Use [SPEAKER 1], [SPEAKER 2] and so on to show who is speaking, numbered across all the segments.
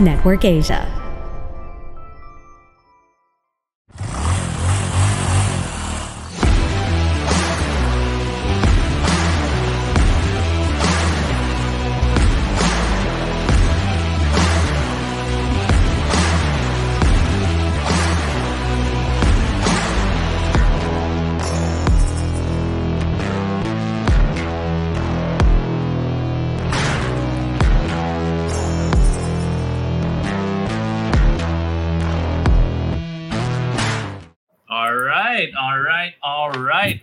[SPEAKER 1] Network Asia.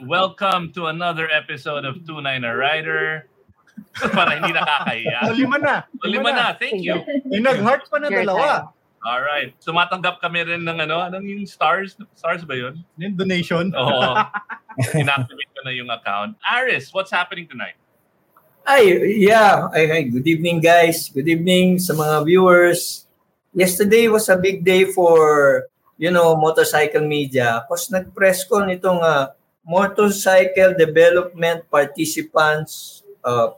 [SPEAKER 2] Welcome to another episode of Tunay na Rider. Para hindi nakakahiya.
[SPEAKER 3] O, lima na.
[SPEAKER 2] O, lima na. Thank you.
[SPEAKER 3] Yung nag-heart pa na dalawa.
[SPEAKER 2] Alright. Sumatanggap kami rin ng ano, anong yung stars? Stars ba yun?
[SPEAKER 3] Yung donation.
[SPEAKER 2] Oo. Inactivate ko na yung account. Aris, what's happening tonight?
[SPEAKER 4] Ay, yeah. Ay, ay, good evening guys. Good evening sa mga viewers. Yesterday was a big day for, you know, motorcycle media. Because nag-press ko nitong uh, Motorcycle Development Participants uh,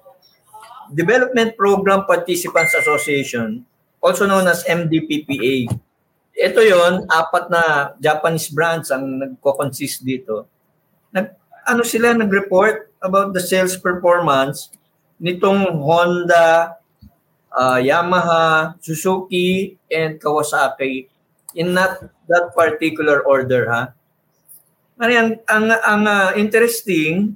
[SPEAKER 4] Development Program Participants Association, also known as MDPPA. Ito yon apat na Japanese brands ang nagko-consist dito. Nag, ano sila nag-report about the sales performance nitong Honda, uh, Yamaha, Suzuki, and Kawasaki in not that particular order ha. Ngayon, ang, ang uh, interesting,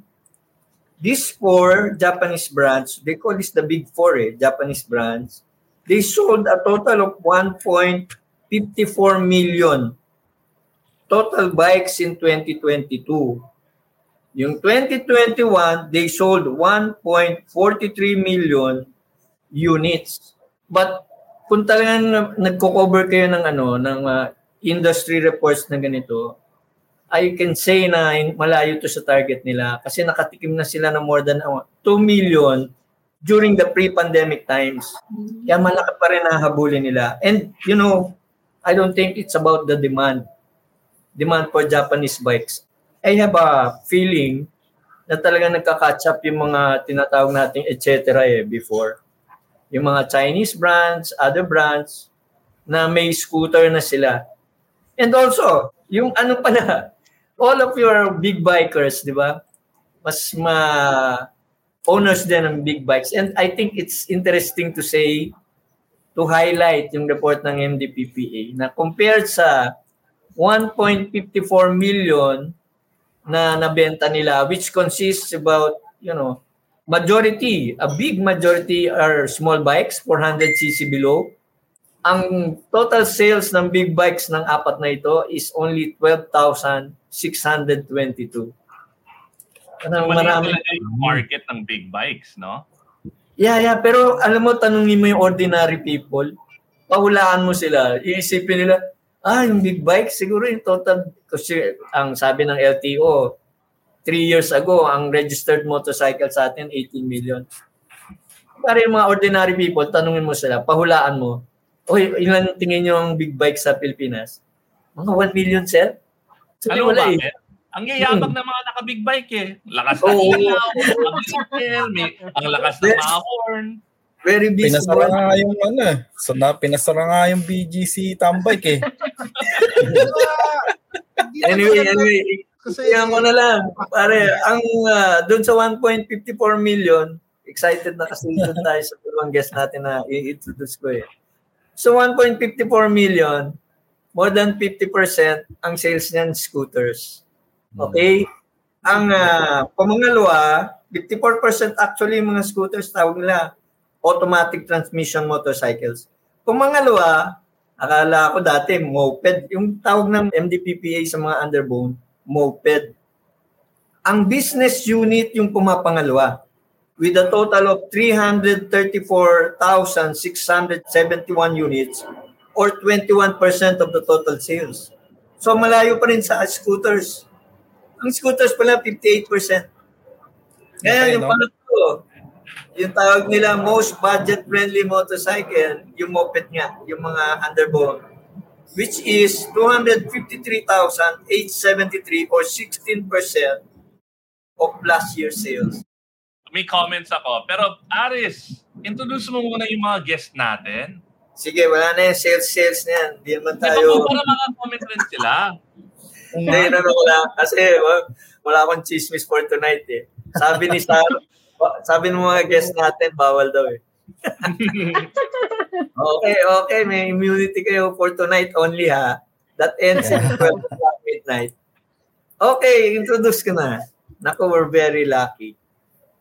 [SPEAKER 4] these four Japanese brands, they call this the big four eh, Japanese brands, they sold a total of 1.54 million total bikes in 2022. Yung 2021, they sold 1.43 million units. But kung talagang nagko-cover kayo ng ano ng uh, industry reports na ganito, I can say na malayo to sa target nila kasi nakatikim na sila ng more than 2 million during the pre-pandemic times. Kaya malaki pa rin nahabulin nila. And, you know, I don't think it's about the demand. Demand for Japanese bikes. I have a feeling na talaga nagka-catch up yung mga tinatawag nating et cetera eh before. Yung mga Chinese brands, other brands na may scooter na sila. And also, yung ano pala, all of your big bikers, di ba? Mas ma owners din ng big bikes. And I think it's interesting to say, to highlight yung report ng MDPPA na compared sa 1.54 million na nabenta nila, which consists about, you know, majority, a big majority are small bikes, 400cc below. Ang total sales ng big bikes ng apat na ito is only 12,000 622.
[SPEAKER 2] Parang marami yung market ng big bikes, no?
[SPEAKER 4] Yeah, yeah. Pero alam mo, tanungin mo yung ordinary people. Pahulaan mo sila. Iisipin nila, ah, yung big bike, siguro yung total, kasi ang sabi ng LTO, three years ago, ang registered motorcycle sa atin, 18 million. Para yung mga ordinary people, tanungin mo sila, pahulaan mo, Oy, ilan tingin nyo ang big bike sa Pilipinas? Mga 1 million, sir?
[SPEAKER 2] So, Alam mo ba, eh. Ang yayabang ng mga naka-big bike eh. Lakas ng oh. ilaw, ang may, ang lakas ng mga horn.
[SPEAKER 5] Very busy. Pinasara nga yung ano eh. So na, pinasara nga yung BGC tambike eh.
[SPEAKER 4] anyway, anyway. Kasi yan mo na lang. Pare, ang uh, doon sa 1.54 million, excited na kasi doon tayo sa dalawang guest natin na i-introduce ko eh. So 1.54 million, more than 50% ang sales niyan scooters. Hmm. Okay? Ang uh, pamangalawa, 54% actually yung mga scooters tawag nila automatic transmission motorcycles. Pamangalawa, akala ko dati moped, yung tawag ng MDPPA sa mga underbone, moped. Ang business unit yung pumapangalawa with a total of 334,671 units or 21% of the total sales. So malayo pa rin sa scooters. Ang scooters pala 58%. Kaya okay, yung no? pangatlo, yung tawag nila most budget-friendly motorcycle, yung moped nga, yung mga underbone, which is 253,873 or 16% of last year sales.
[SPEAKER 2] May comments ako. Pero Aris, introduce mo muna yung mga guest natin.
[SPEAKER 4] Sige, wala na yung sales-sales na yan. Hindi naman tayo...
[SPEAKER 2] para mga comment rin sila?
[SPEAKER 4] Hindi, ano ko lang. Kasi wa- wala akong chismis for tonight eh. Sabi ni Sarah, sabi ng mga guests natin, bawal daw eh. okay, okay. May immunity kayo for tonight only ha. That ends in 12 o'clock midnight. Okay, introduce ko na. Naku, we're very lucky.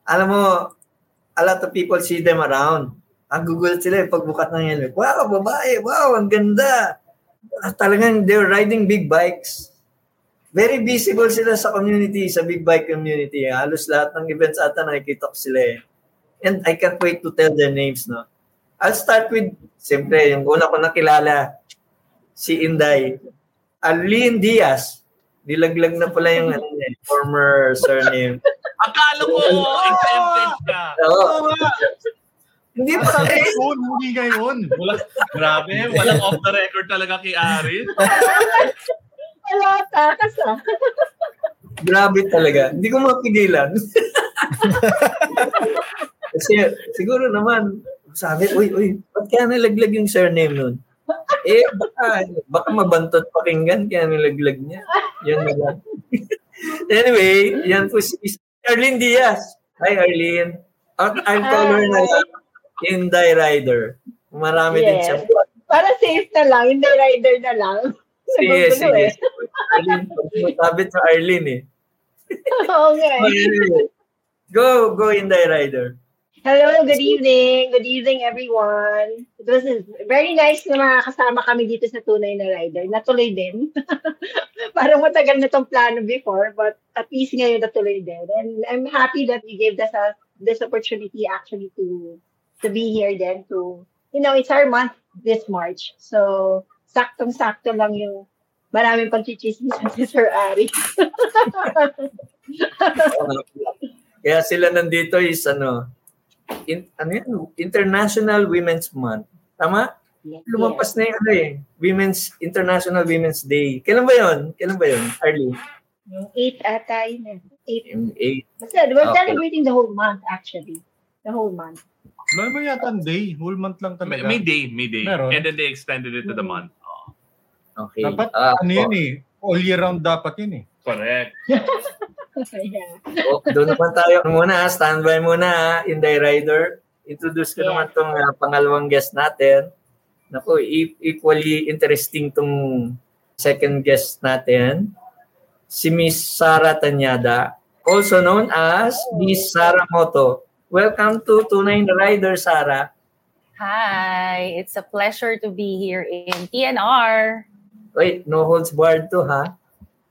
[SPEAKER 4] Alam mo, a lot of people see them around. Ang gugulat sila eh, pagbukat ng helmet. Wow, babae. Wow, ang ganda. Ah, Talagang they're riding big bikes. Very visible sila sa community, sa big bike community. Halos lahat ng events ata nakikita ko sila eh. And I can't wait to tell their names, no? I'll start with, siyempre, yung una ko nakilala, si Inday. Arlene Diaz. Nilaglag na pala yung ano, niya, former surname.
[SPEAKER 2] Akala ko exempted ka.
[SPEAKER 4] Oo. Hindi pa eh.
[SPEAKER 3] ngayon, hindi ngayon.
[SPEAKER 2] Wala, grabe, walang off the record talaga kay Aris.
[SPEAKER 1] Wala takas ah.
[SPEAKER 4] Grabe talaga. Hindi ko mapigilan. Kasi siguro naman, sabi, uy, uy, ba't kaya nalaglag yung surname nun? Eh, baka, baka mabantot pakinggan kaya nilaglag niya. Yan na lang. anyway, yan po si Arlene Diaz. Hi, Arlene. I'll, call her na lang Inday Rider. Marami din
[SPEAKER 1] Yes.
[SPEAKER 4] siyang
[SPEAKER 1] Para safe na lang, hindi rider na lang.
[SPEAKER 4] Sige, sige.
[SPEAKER 1] eh.
[SPEAKER 4] Arlene, sa Arlene eh.
[SPEAKER 1] Okay.
[SPEAKER 4] Go, go Inday Rider.
[SPEAKER 1] Hello, good evening. Good evening, everyone. It was very nice na makakasama kami dito sa Tunay na Rider. Natuloy din. Parang matagal na tong plano before, but at least ngayon natuloy din. And I'm happy that you gave us a, this opportunity actually to to be here then to, you know, it's our month this March. So, saktong-sakto lang yung maraming pagchichismis si Sir Ari.
[SPEAKER 4] Kaya sila nandito is ano, in, ano yan, International Women's Month. Tama?
[SPEAKER 1] Yes,
[SPEAKER 4] Lumampas na yung ano eh, Women's International Women's Day. Kailan ba yon? Kailan ba yon? Arlie?
[SPEAKER 1] Yung 8 ata yun eh. 8.
[SPEAKER 4] Yung 8.
[SPEAKER 1] Basta, we're
[SPEAKER 4] Okay.
[SPEAKER 1] celebrating the whole month actually. The whole month.
[SPEAKER 3] Meron ba yata ang day? Whole month lang
[SPEAKER 2] May,
[SPEAKER 3] talaga.
[SPEAKER 2] may day, may day.
[SPEAKER 3] Meron.
[SPEAKER 2] And then they extended it to the month. Oh,
[SPEAKER 4] Okay.
[SPEAKER 3] Dapat
[SPEAKER 4] Ah,
[SPEAKER 3] ano
[SPEAKER 4] oh,
[SPEAKER 3] yun eh. All year round dapat yun eh.
[SPEAKER 2] Correct.
[SPEAKER 1] yeah.
[SPEAKER 4] oh, doon naman tayo muna, standby muna. Inday Rider. Introduce ko
[SPEAKER 1] Yeah.
[SPEAKER 4] naman tong ah, pangalawang guest natin. Naku, e- equally interesting tong second guest natin. Si Miss Sara Tanyada, also known as Miss Sara Moto. Welcome to Tunay na Rider, Sara.
[SPEAKER 6] Hi, it's a pleasure to be here in TNR.
[SPEAKER 4] Wait, no holds barred to, ha?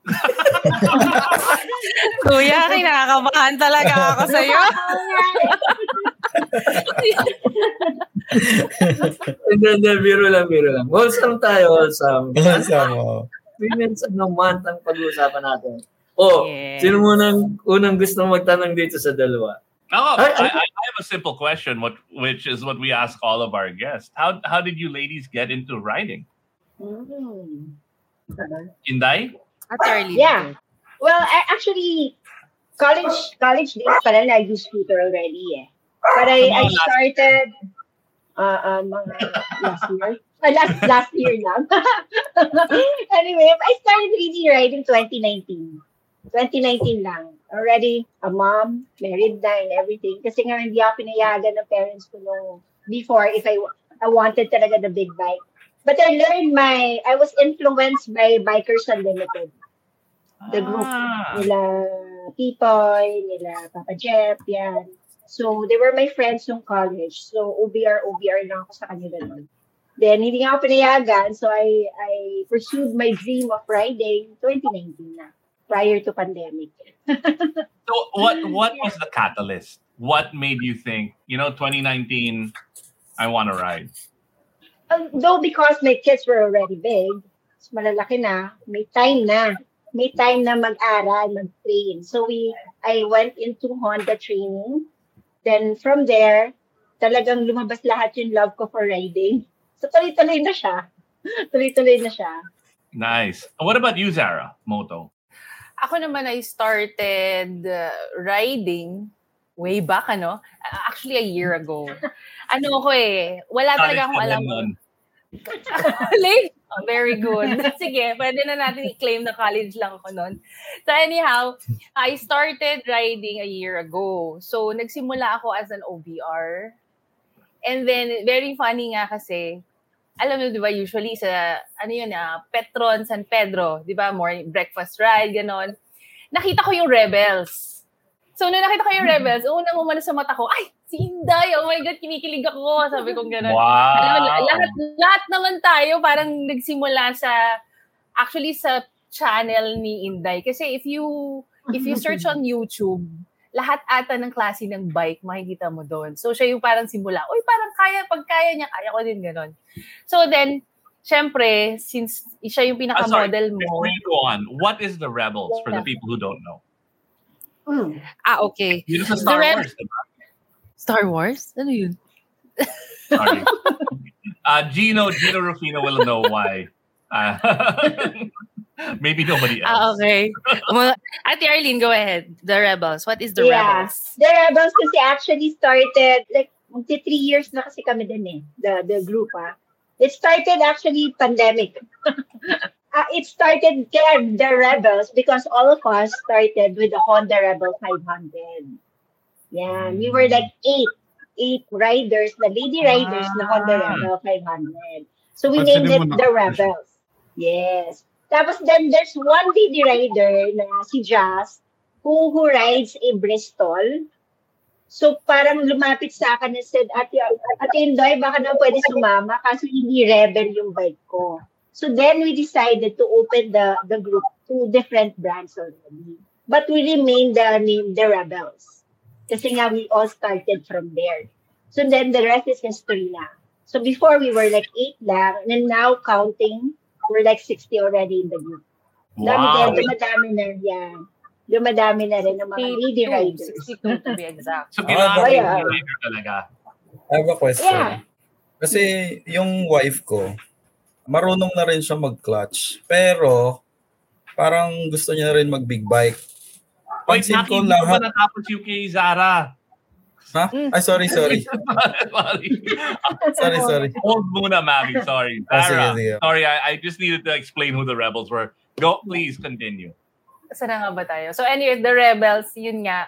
[SPEAKER 6] Kuya, kinakabahan talaga ako sa iyo.
[SPEAKER 4] Hindi, hindi, biro lang, biro lang. Wholesome tayo, wholesome.
[SPEAKER 5] Kasama.
[SPEAKER 4] Women's ano month ang pag-uusapan natin. Oh,
[SPEAKER 6] Yeah.
[SPEAKER 4] sino munang unang gusto magtanong dito sa dalawa? Ay,
[SPEAKER 2] I, I I have a simple question, what which is what we ask all of our guests. How how did you ladies get into riding?
[SPEAKER 1] Mm.
[SPEAKER 2] Inday?
[SPEAKER 6] At early.
[SPEAKER 1] Yeah. Well, I actually college college days pa rin I do scooter already eh. But I, I started uh, uh, mga last year. Uh, last last year lang. anyway, I started really riding 2019. 2019 lang. Already a mom, married na and everything. Kasi nga hindi ako pinayagan ng parents ko nung before if I, I wanted talaga the big bike. But I learned my, I was influenced by Bikers Unlimited. The group.
[SPEAKER 2] Ah.
[SPEAKER 1] Nila Pipoy, nila Papa Jeff, yan. So, they were my friends nung college. So, OBR, OBR lang ako sa kanila nun. Then, hindi nga ako pinayagan. So, I, I pursued my dream of riding 2019 na, prior to pandemic.
[SPEAKER 2] So what what was the catalyst? What made you think, you know, 2019, I want to ride?
[SPEAKER 1] Um, though because my kids were already big, mas malalaki na, may time na. May time na mag-aral, mag-train. So we, I went into Honda training. Then from there, talagang lumabas lahat yung love ko for riding. So tuloy-tuloy na siya. Tuloy-tuloy na siya.
[SPEAKER 2] Nice. What about you, Zara? Moto.
[SPEAKER 6] Ako naman, I started uh, riding way back, ano? Actually, a year ago. Ano ko eh, wala talaga akong alam. Late? Oh, very good. Sige, pwede na natin i-claim na college lang ako noon. So anyhow, I started riding a year ago. So nagsimula ako as an OBR. And then, very funny nga kasi, alam mo, di ba, usually sa, ano yun, uh, Petron, San Pedro, di ba, morning breakfast ride, ganon. Nakita ko yung Rebels. So, nung nakita ko yung Rebels, unang umano sa mata ko, ay, si Inday, oh my God, kinikilig ako. Sabi ko gano'n.
[SPEAKER 2] Wow.
[SPEAKER 6] Alam lahat, lahat naman tayo parang nagsimula sa, actually sa channel ni Inday. Kasi if you, if you search on YouTube, lahat ata ng klase ng bike, makikita mo doon. So, siya yung parang simula, uy, parang kaya, pag kaya niya, kaya ko din gano'n. So, then, syempre, since siya yung
[SPEAKER 2] Ah, sorry,
[SPEAKER 6] pinaka-model mo.
[SPEAKER 2] before you go on, what is the Rebels for the people who don't know?
[SPEAKER 1] Mm.
[SPEAKER 6] Ah, okay.
[SPEAKER 2] Yun sa Star
[SPEAKER 6] Reb-
[SPEAKER 2] Wars, diba?
[SPEAKER 6] Star Wars? Ano yun?
[SPEAKER 2] Sorry. uh, Gino, Gino Rufino will know why. Uh, maybe nobody else.
[SPEAKER 6] Ah, okay. Mga- Ate Arlene, go ahead. The Rebels. What is the
[SPEAKER 1] Yeah.
[SPEAKER 6] Rebels?
[SPEAKER 1] The Rebels kasi actually started, like, magti three years na kasi kami din eh, the, the group ah. It started actually pandemic. uh, it started the Rebels because all of us started with the Honda Rebel 500. Yeah, we were like eight, eight riders, the lady riders na Honda
[SPEAKER 2] Ah.
[SPEAKER 1] Rebel 500. So we
[SPEAKER 3] Pansinin
[SPEAKER 1] named it the Rebels. Yes. Tapos then there's one lady rider na si Jazz who, who rides a Bristol. So parang lumapit sa akin and said, Ate, Ate Indoy, baka daw pwede sumama kasi hindi rebel yung bike ko. So then we decided to open the the group to different brands already. But we remained the name The Rebels. Kasi nga we all started from there. So then the rest is history na. So before we were like eight lang, and now counting, we're like 60 already in the group. Dami
[SPEAKER 2] Wow.
[SPEAKER 1] din, dumadami na yan. Dumadami na rin ng mga lady
[SPEAKER 6] 62,
[SPEAKER 1] riders.
[SPEAKER 6] 62 to be exact.
[SPEAKER 2] So, kailangan
[SPEAKER 1] oh,
[SPEAKER 2] oh,
[SPEAKER 1] yeah.
[SPEAKER 2] rider talaga.
[SPEAKER 5] I have a question.
[SPEAKER 1] Yeah.
[SPEAKER 5] Kasi yung wife ko, marunong na rin siya mag-clutch. Pero, parang gusto niya rin mag-big bike.
[SPEAKER 2] Wait,
[SPEAKER 5] Pansin
[SPEAKER 2] Naki,
[SPEAKER 5] ko
[SPEAKER 2] hindi ko ba
[SPEAKER 5] lahat.
[SPEAKER 2] natapos yung kay Zara?
[SPEAKER 5] Ha? Ay, sorry, sorry.
[SPEAKER 2] sorry.
[SPEAKER 5] sorry, sorry.
[SPEAKER 2] Hold muna, Mavi. Sorry.
[SPEAKER 5] Ah, sige,
[SPEAKER 2] Zara.
[SPEAKER 5] sige.
[SPEAKER 2] Sorry, I, I just needed to explain who the rebels were. Go, please continue.
[SPEAKER 6] Saan na nga ba tayo? So anyway, the Rebels, yun nga.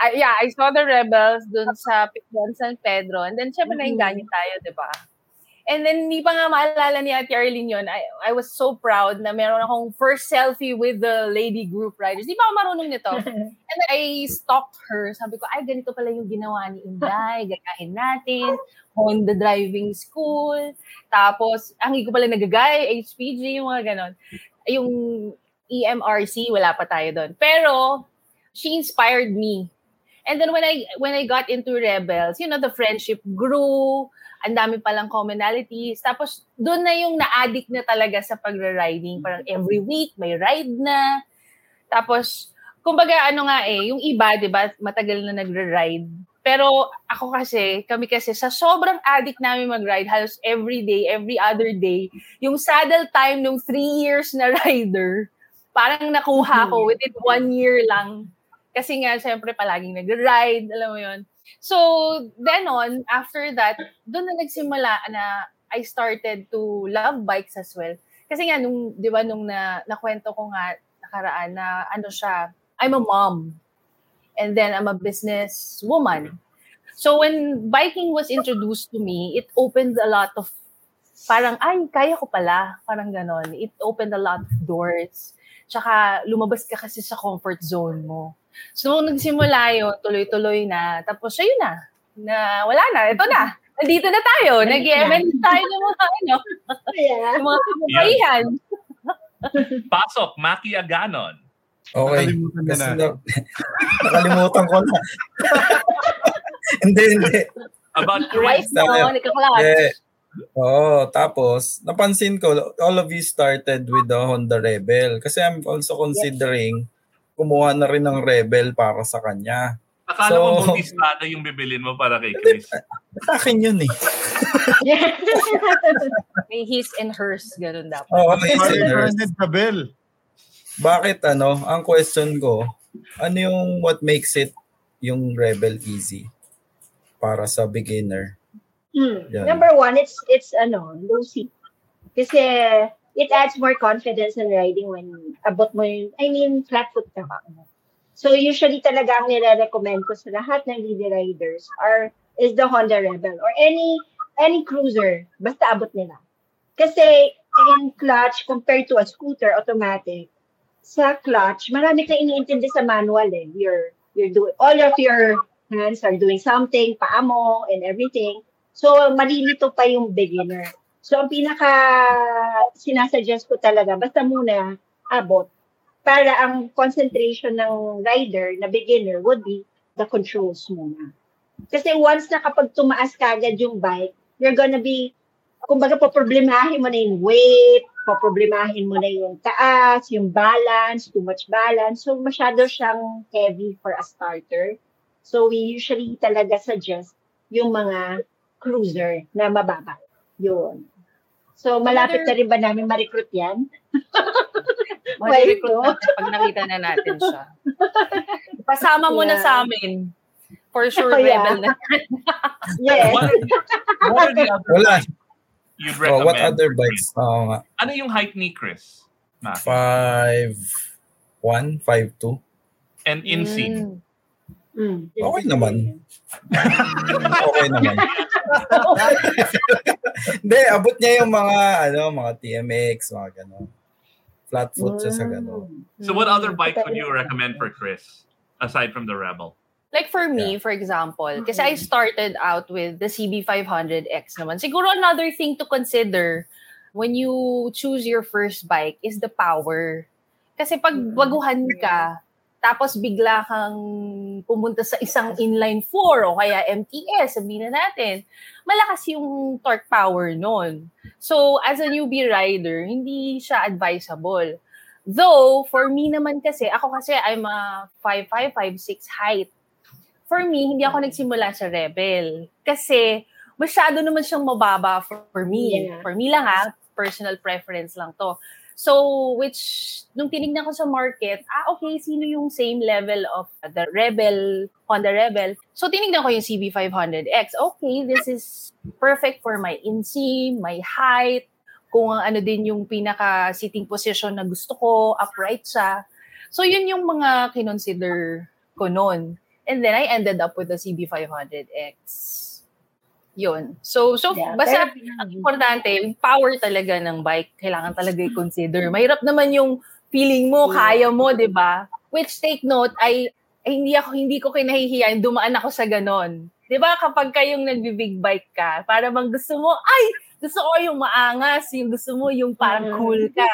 [SPEAKER 6] I- yeah, I saw the Rebels dun sa Picton San Pedro. And then, syempre,
[SPEAKER 1] Mhm.
[SPEAKER 6] nainganyo tayo, di ba? And then, hindi pa nga maalala ni Ate Arlene yun. I, I was so proud na meron akong first selfie with the lady group riders. Di pa ako marunong nito. And then I stalked her. Sabi ko, ay, ganito pala yung ginawa ni Inday. Gagahin natin. Honda driving school. Tapos, ang hindi ko pala nagagay, HPG, yung mga ganon. Yung EMRC, wala pa tayo doon. Pero, she inspired me. And then when I when I got into Rebels, you know, the friendship grew, ang dami palang commonalities. Tapos, doon na yung na-addict na talaga sa pagra-riding. Parang every week, may ride na. Tapos, kumbaga ano nga eh, yung iba, di ba, matagal na nagra-ride. Pero ako kasi, kami kasi, sa sobrang addict namin mag-ride, halos every day, every other day, yung saddle time nung three years na rider, parang nakuha ko within one year lang. Kasi nga, syempre, palaging nag-ride, alam mo yon So, then on, after that, doon na nagsimula na I started to love bikes as well. Kasi nga, nung, di ba, nung na, nakwento ko nga nakaraan na ano siya, I'm a mom. And then I'm a business woman. So when biking was introduced to me, it opened a lot of, parang, ay, kaya ko pala. Parang ganon. It opened a lot of doors. Tsaka lumabas ka kasi sa comfort zone mo. So nung nagsimula yun, tuloy-tuloy na. Tapos ayun na. Na wala na. Ito na. Nandito na tayo. Nag-event tayo ng mga ano,
[SPEAKER 1] Yeah.
[SPEAKER 6] mga kababaihan.
[SPEAKER 2] Pasok, Maki Aganon.
[SPEAKER 5] Okay.
[SPEAKER 3] Nakalimutan na.
[SPEAKER 5] na, nakalimutan ko na. hindi, hindi.
[SPEAKER 2] About
[SPEAKER 6] Right
[SPEAKER 2] Chris.
[SPEAKER 6] mo,
[SPEAKER 5] Sabi-
[SPEAKER 6] nagka-clutch.
[SPEAKER 5] Yeah. Oo, tapos napansin ko all of you started with the Honda Rebel kasi I'm also considering kumuha na rin ng Rebel para sa kanya.
[SPEAKER 2] Akala mo
[SPEAKER 5] So-
[SPEAKER 2] Bautista yung bibilin mo para kay Chris.
[SPEAKER 5] Sa akin yun eh.
[SPEAKER 6] May his and hers, ganun dapat.
[SPEAKER 5] Oo,
[SPEAKER 3] Bakit
[SPEAKER 5] listeners.
[SPEAKER 3] branded ka, Bel?
[SPEAKER 5] Bakit ano, ang question ko, ano yung what makes it yung Rebel easy para sa beginner?
[SPEAKER 1] Hmm.
[SPEAKER 5] Yan.
[SPEAKER 1] Number one, it's it's ano, low seat. Kasi it adds more confidence in riding when abot mo yung, I mean, flat foot ka pa. So usually talaga ang nire-recommend ko sa lahat ng lady riders are is the Honda Rebel or any any cruiser basta abot nila. Kasi in clutch compared to a scooter automatic, sa clutch, marami kang iniintindi sa manual eh. You're you're doing all of your hands are doing something, paa mo and everything. So malilito pa yung beginner. So ang pinaka sinasuggest ko talaga basta muna abot para ang concentration ng rider na beginner would be the controls muna. Kasi once na kapag tumaas ka agad yung bike, you're gonna be, kumbaga poproblemahin mo na yung weight, poproblemahin mo na yung taas, yung balance, too much balance. So masyado siyang heavy for a starter. So we usually talaga suggest yung mga cruiser na mababa. Yun. So malapit na rin ba namin ma-recruit yan? No?
[SPEAKER 6] natin pag nakita na natin siya. Pasama mo na
[SPEAKER 1] Yeah.
[SPEAKER 6] sa amin. For sure,
[SPEAKER 1] Oh, yeah.
[SPEAKER 6] rebel na.
[SPEAKER 1] Yes.
[SPEAKER 2] What what are the other
[SPEAKER 5] Wala.
[SPEAKER 2] you'd
[SPEAKER 5] Oh,
[SPEAKER 2] recommend?
[SPEAKER 5] what other bikes? Oo nga.
[SPEAKER 2] Ano yung height ni Chris? Ma?
[SPEAKER 5] Five, one, five, two.
[SPEAKER 2] And in seat.
[SPEAKER 6] Mm.
[SPEAKER 1] Mm.
[SPEAKER 5] Okay naman. Okay naman. Hindi, abot niya yung mga, ano, mga TMX, mga gano'n. Flat foot siya sa gano'n.
[SPEAKER 2] So what other bike
[SPEAKER 1] Mm.
[SPEAKER 2] would you recommend for Chris aside from the Rebel?
[SPEAKER 6] Like for me, for example, kasi I started out with the CB500X naman. Siguro another thing to consider when you choose your first bike is the power. Kasi pag
[SPEAKER 1] Mm.
[SPEAKER 6] baguhan ka, tapos bigla kang pumunta sa isang inline 4 o kaya MTS, sabihin na natin, malakas yung torque power nun. So, as a newbie rider, hindi siya advisable. Though, for me naman kasi, ako kasi I'm a 5'5", 5'6 height for me, hindi ako nagsimula sa Rebel. Kasi, masyado naman siyang mababa for, for me.
[SPEAKER 1] Yeah.
[SPEAKER 6] For me lang ha, personal preference lang to. So, which, nung tinignan ko sa market, ah, okay, sino yung same level of the Rebel, Honda Rebel? So, tinignan ko yung CB500X. Okay, this is perfect for my inseam, my height, kung ano din yung pinaka-sitting position na gusto ko, upright siya. So, yun yung mga kinonsider ko noon. And then I ended up with the CB500X. Yun. So, so
[SPEAKER 1] Yeah,
[SPEAKER 6] basta
[SPEAKER 1] pero-
[SPEAKER 6] ang importante, yung power talaga ng bike, kailangan talaga i-consider. Mahirap naman yung feeling mo,
[SPEAKER 1] Yeah.
[SPEAKER 6] kaya mo, di ba? Which take note, ay, ay hindi ako hindi ko kinahihiyan, dumaan ako sa ganon. 'Di ba kapag kayong nagbi-big bike ka, para bang gusto mo, ay, gusto ko yung maangas, yung gusto mo yung parang
[SPEAKER 1] Mm.
[SPEAKER 6] cool ka.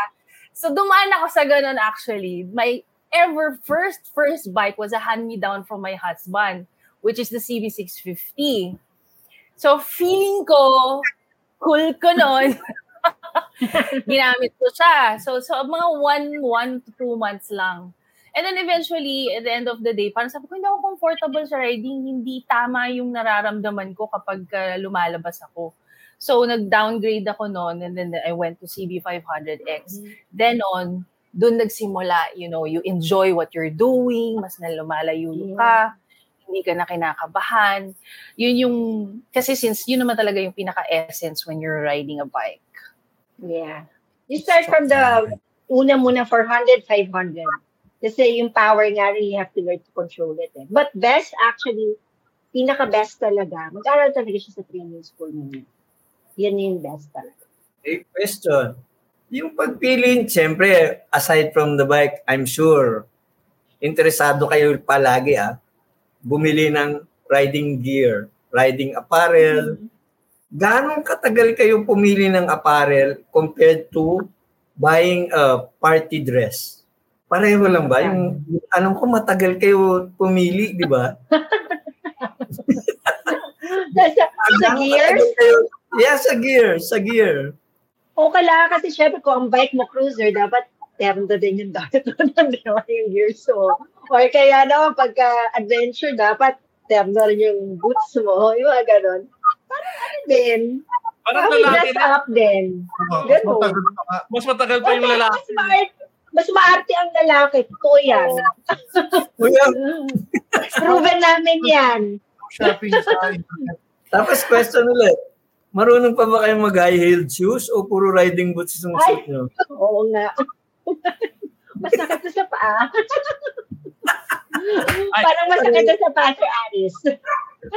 [SPEAKER 6] So dumaan ako sa ganon actually. My ever first first bike was a hand-me-down from my husband, which is the CB650. So feeling ko, cool ko nun. Ginamit ko siya. So, so mga one, one to two months lang. And then eventually, at the end of the day, parang sabi ko, hindi ako comfortable sa riding. Hindi tama yung nararamdaman ko kapag uh, lumalabas ako. So, nag-downgrade ako noon and then I went to CB500X. Then on, dun nagsimula, you know, you enjoy what you're doing, mas na lumalayo ka, hindi ka na kinakabahan. Yun yung, kasi since yun naman talaga yung pinaka-essence when you're riding a bike.
[SPEAKER 1] Yeah. You start from the una muna 400, 500. Kasi yung power nga rin, you have to learn to control it. Eh. But best, actually, pinaka-best talaga, mag-aral talaga siya sa training school muna. Yan yung best talaga.
[SPEAKER 4] Eh, question. Yung pagpili, siyempre, aside from the bike, I'm sure, interesado kayo palagi ah, bumili ng riding gear, riding apparel. Gaano katagal kayo pumili ng apparel compared to buying a party dress? Pareho lang ba? Yung, anong ko matagal kayo pumili, di ba?
[SPEAKER 1] Sa, sa
[SPEAKER 4] katagal kayo- Yeah, sa gear, sa gear.
[SPEAKER 1] okay lang kasi syempre kung ang bike mo cruiser, dapat terno din yung dapat mo di ba, yung gears mo. Or kaya naman pagka adventure, dapat rin yung boots mo. Yung mga ganon. Parang ano din.
[SPEAKER 2] Parang
[SPEAKER 1] Parang
[SPEAKER 2] lalaki
[SPEAKER 1] dress
[SPEAKER 2] na.
[SPEAKER 1] up din.
[SPEAKER 3] Oh, matagal pa.
[SPEAKER 2] Mas matagal pa yung lalaki.
[SPEAKER 1] Mas, maart, mas maarte ang lalaki. Totoo yan.
[SPEAKER 4] Kuya,
[SPEAKER 1] Proven namin yan.
[SPEAKER 3] Shopping sa.
[SPEAKER 4] Tapos question ulit, Marunong pa ba kayo mag-high heeled shoes o puro riding boots yung suit nyo?
[SPEAKER 1] Oo nga. masakit na sa paa. Parang masakit na sa paa, Sir Aris.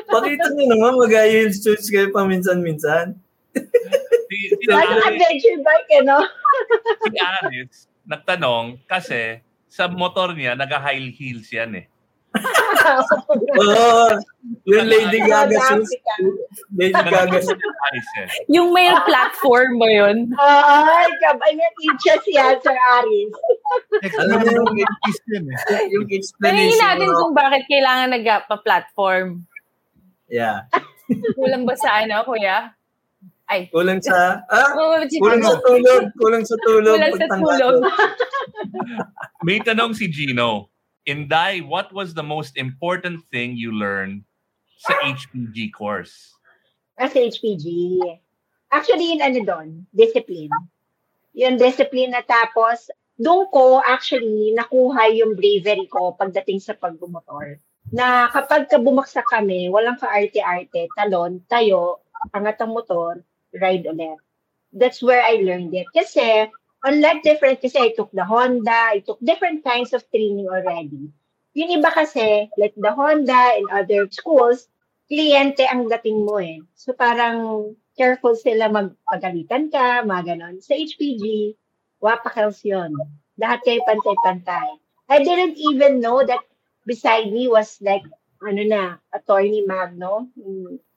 [SPEAKER 4] Pakita nyo naman mag-high heeled shoes kayo paminsan-minsan.
[SPEAKER 2] Si, si,
[SPEAKER 1] Like
[SPEAKER 2] Aris,
[SPEAKER 1] adventure bike, eh, no?
[SPEAKER 2] si Aris, nagtanong kasi sa motor niya, nag-high heels yan eh.
[SPEAKER 4] Oo. yung Lady Gaga shoes. Lady Gaga
[SPEAKER 2] eh.
[SPEAKER 6] Yung may platform mo yun.
[SPEAKER 1] Ay, kabay nga teacher siya, Sir Aris.
[SPEAKER 4] Alam mo yung,
[SPEAKER 3] eh.
[SPEAKER 4] yung explanation.
[SPEAKER 6] natin
[SPEAKER 4] mo.
[SPEAKER 6] kung bakit kailangan nagpa-platform.
[SPEAKER 4] Yeah.
[SPEAKER 6] Kulang ba sa ano, kuya? Ay.
[SPEAKER 4] Kulang sa, ah,
[SPEAKER 6] Kulang
[SPEAKER 4] kulang sa tulog. Kulang sa tulog.
[SPEAKER 6] Kulang sa tulog.
[SPEAKER 2] May tanong si Gino. Inday, what was the most important thing you learned sa HPG course?
[SPEAKER 1] Ah, sa HPG. Actually, yun ano doon, discipline. Yung discipline na tapos, doon ko actually nakuha yung bravery ko pagdating sa pagbumotor. Na kapag ka bumaksak kami, walang ka-arte-arte, talon, tayo, angat ang motor, ride ulit. That's where I learned it. Kasi, unlike different, kasi I took the Honda, I took different kinds of training already. Yung iba kasi, like the Honda and other schools, kliyente ang dating mo eh. So parang careful sila magpagalitan ka, mga ganon. Sa HPG, wapakels yun. Lahat kayo pantay-pantay. I didn't even know that beside me was like, ano na, attorney Magno,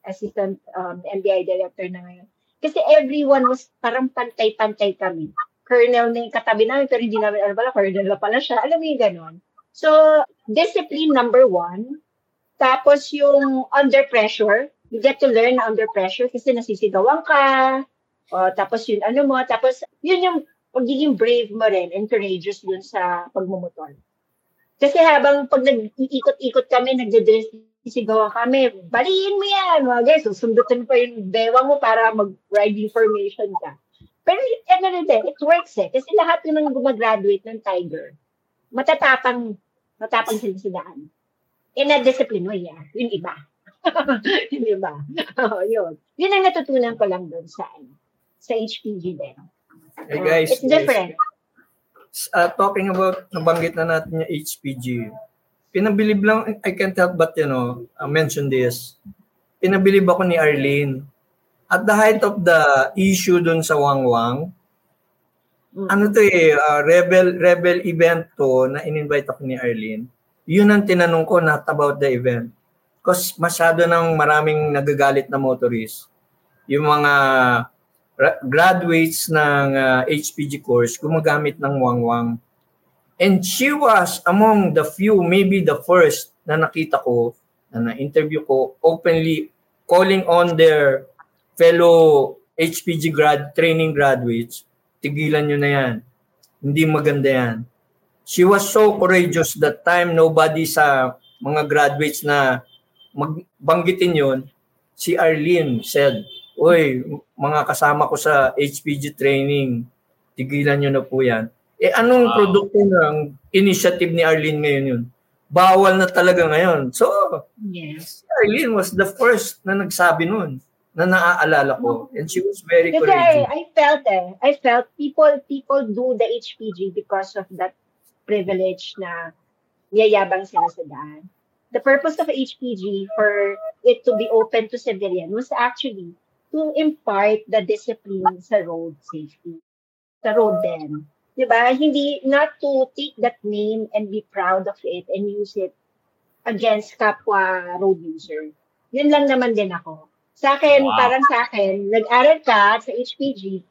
[SPEAKER 1] assistant um, NBI director na ngayon. Kasi everyone was parang pantay-pantay kami. Colonel na yung katabi namin, pero hindi namin alam pala, colonel na pala siya. Alam mo yung ganon. So, discipline number one. Tapos yung under pressure, you get to learn under pressure kasi nasisigawan ka. O, tapos yun ano mo, tapos yun yung pagiging brave mo rin and courageous dun sa pagmumotor. Kasi habang pag nag-iikot-ikot kami, nagdadress, sisigawan kami, baliin mo yan, mga guys, susundutin pa yung bewang mo para mag-riding formation ka. Pero ano rin din, it works eh. Kasi lahat yun ng gumagraduate ng Tiger, matatapang, matapang sila sa daan. In a discipline way, ah. Yung iba. yung iba. Oh, yun. Yun ang natutunan ko lang doon sa, ano, sa HPG din.
[SPEAKER 4] Hey
[SPEAKER 1] Uh,
[SPEAKER 4] guys,
[SPEAKER 1] it's different.
[SPEAKER 4] uh, talking about, nabanggit na natin yung HPG. Pinabilib lang, I can't help but, you know, uh, mention this. Pinabilib ako ni Arlene. At the height of the issue dun sa Wangwang,
[SPEAKER 1] Mm.
[SPEAKER 4] ano to eh, uh, rebel, rebel event to na in-invite ako ni Arlene. Yun ang tinanong ko not about the event. Because masyado nang maraming nagagalit na motorist. Yung mga ra- graduates ng uh, HPG course gumagamit ng wangwang. And she was among the few, maybe the first na nakita ko, na na-interview ko, openly calling on their fellow HPG grad training graduates, tigilan nyo na yan. Hindi maganda yan. She was so courageous that time, nobody sa mga graduates na magbanggitin yon si Arlene said, Uy, mga kasama ko sa HPG training, tigilan nyo na po yan. Eh anong
[SPEAKER 2] Wow.
[SPEAKER 4] produkto ng initiative ni Arlene ngayon yun? Bawal na talaga ngayon. So,
[SPEAKER 1] Yes.
[SPEAKER 4] si Arlene was the first na nagsabi nun na naaalala ko. And she was very
[SPEAKER 1] Kasi I,
[SPEAKER 4] courageous.
[SPEAKER 1] I felt eh, I felt people people do the HPG because of that privilege na yayabang sila sa daan. The purpose of HPG for it to be open to civilian was actually to impart the discipline sa road safety. Sa road din. Diba? Hindi, not to take that name and be proud of it and use it against kapwa road user. Yun lang naman din ako. Sa akin,
[SPEAKER 2] Wow.
[SPEAKER 1] parang sa akin, nag-aral ka sa HPG,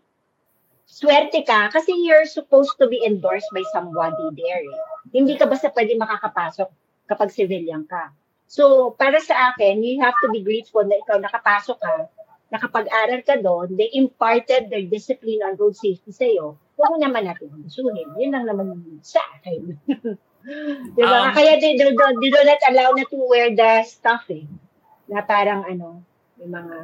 [SPEAKER 1] swerte ka kasi you're supposed to be endorsed by somebody there. Eh. Hindi ka basta pwede makakapasok kapag civilian ka. So, para sa akin, you have to be grateful na ikaw nakapasok ka, nakapag-aral ka doon, they imparted their discipline on road safety sa'yo. Huwag mo naman natin gustuhin. Yun lang naman sa akin. diba?
[SPEAKER 2] Um,
[SPEAKER 1] Kaya they, they, they do not allow na to wear the stuff eh. Na parang ano, yung mga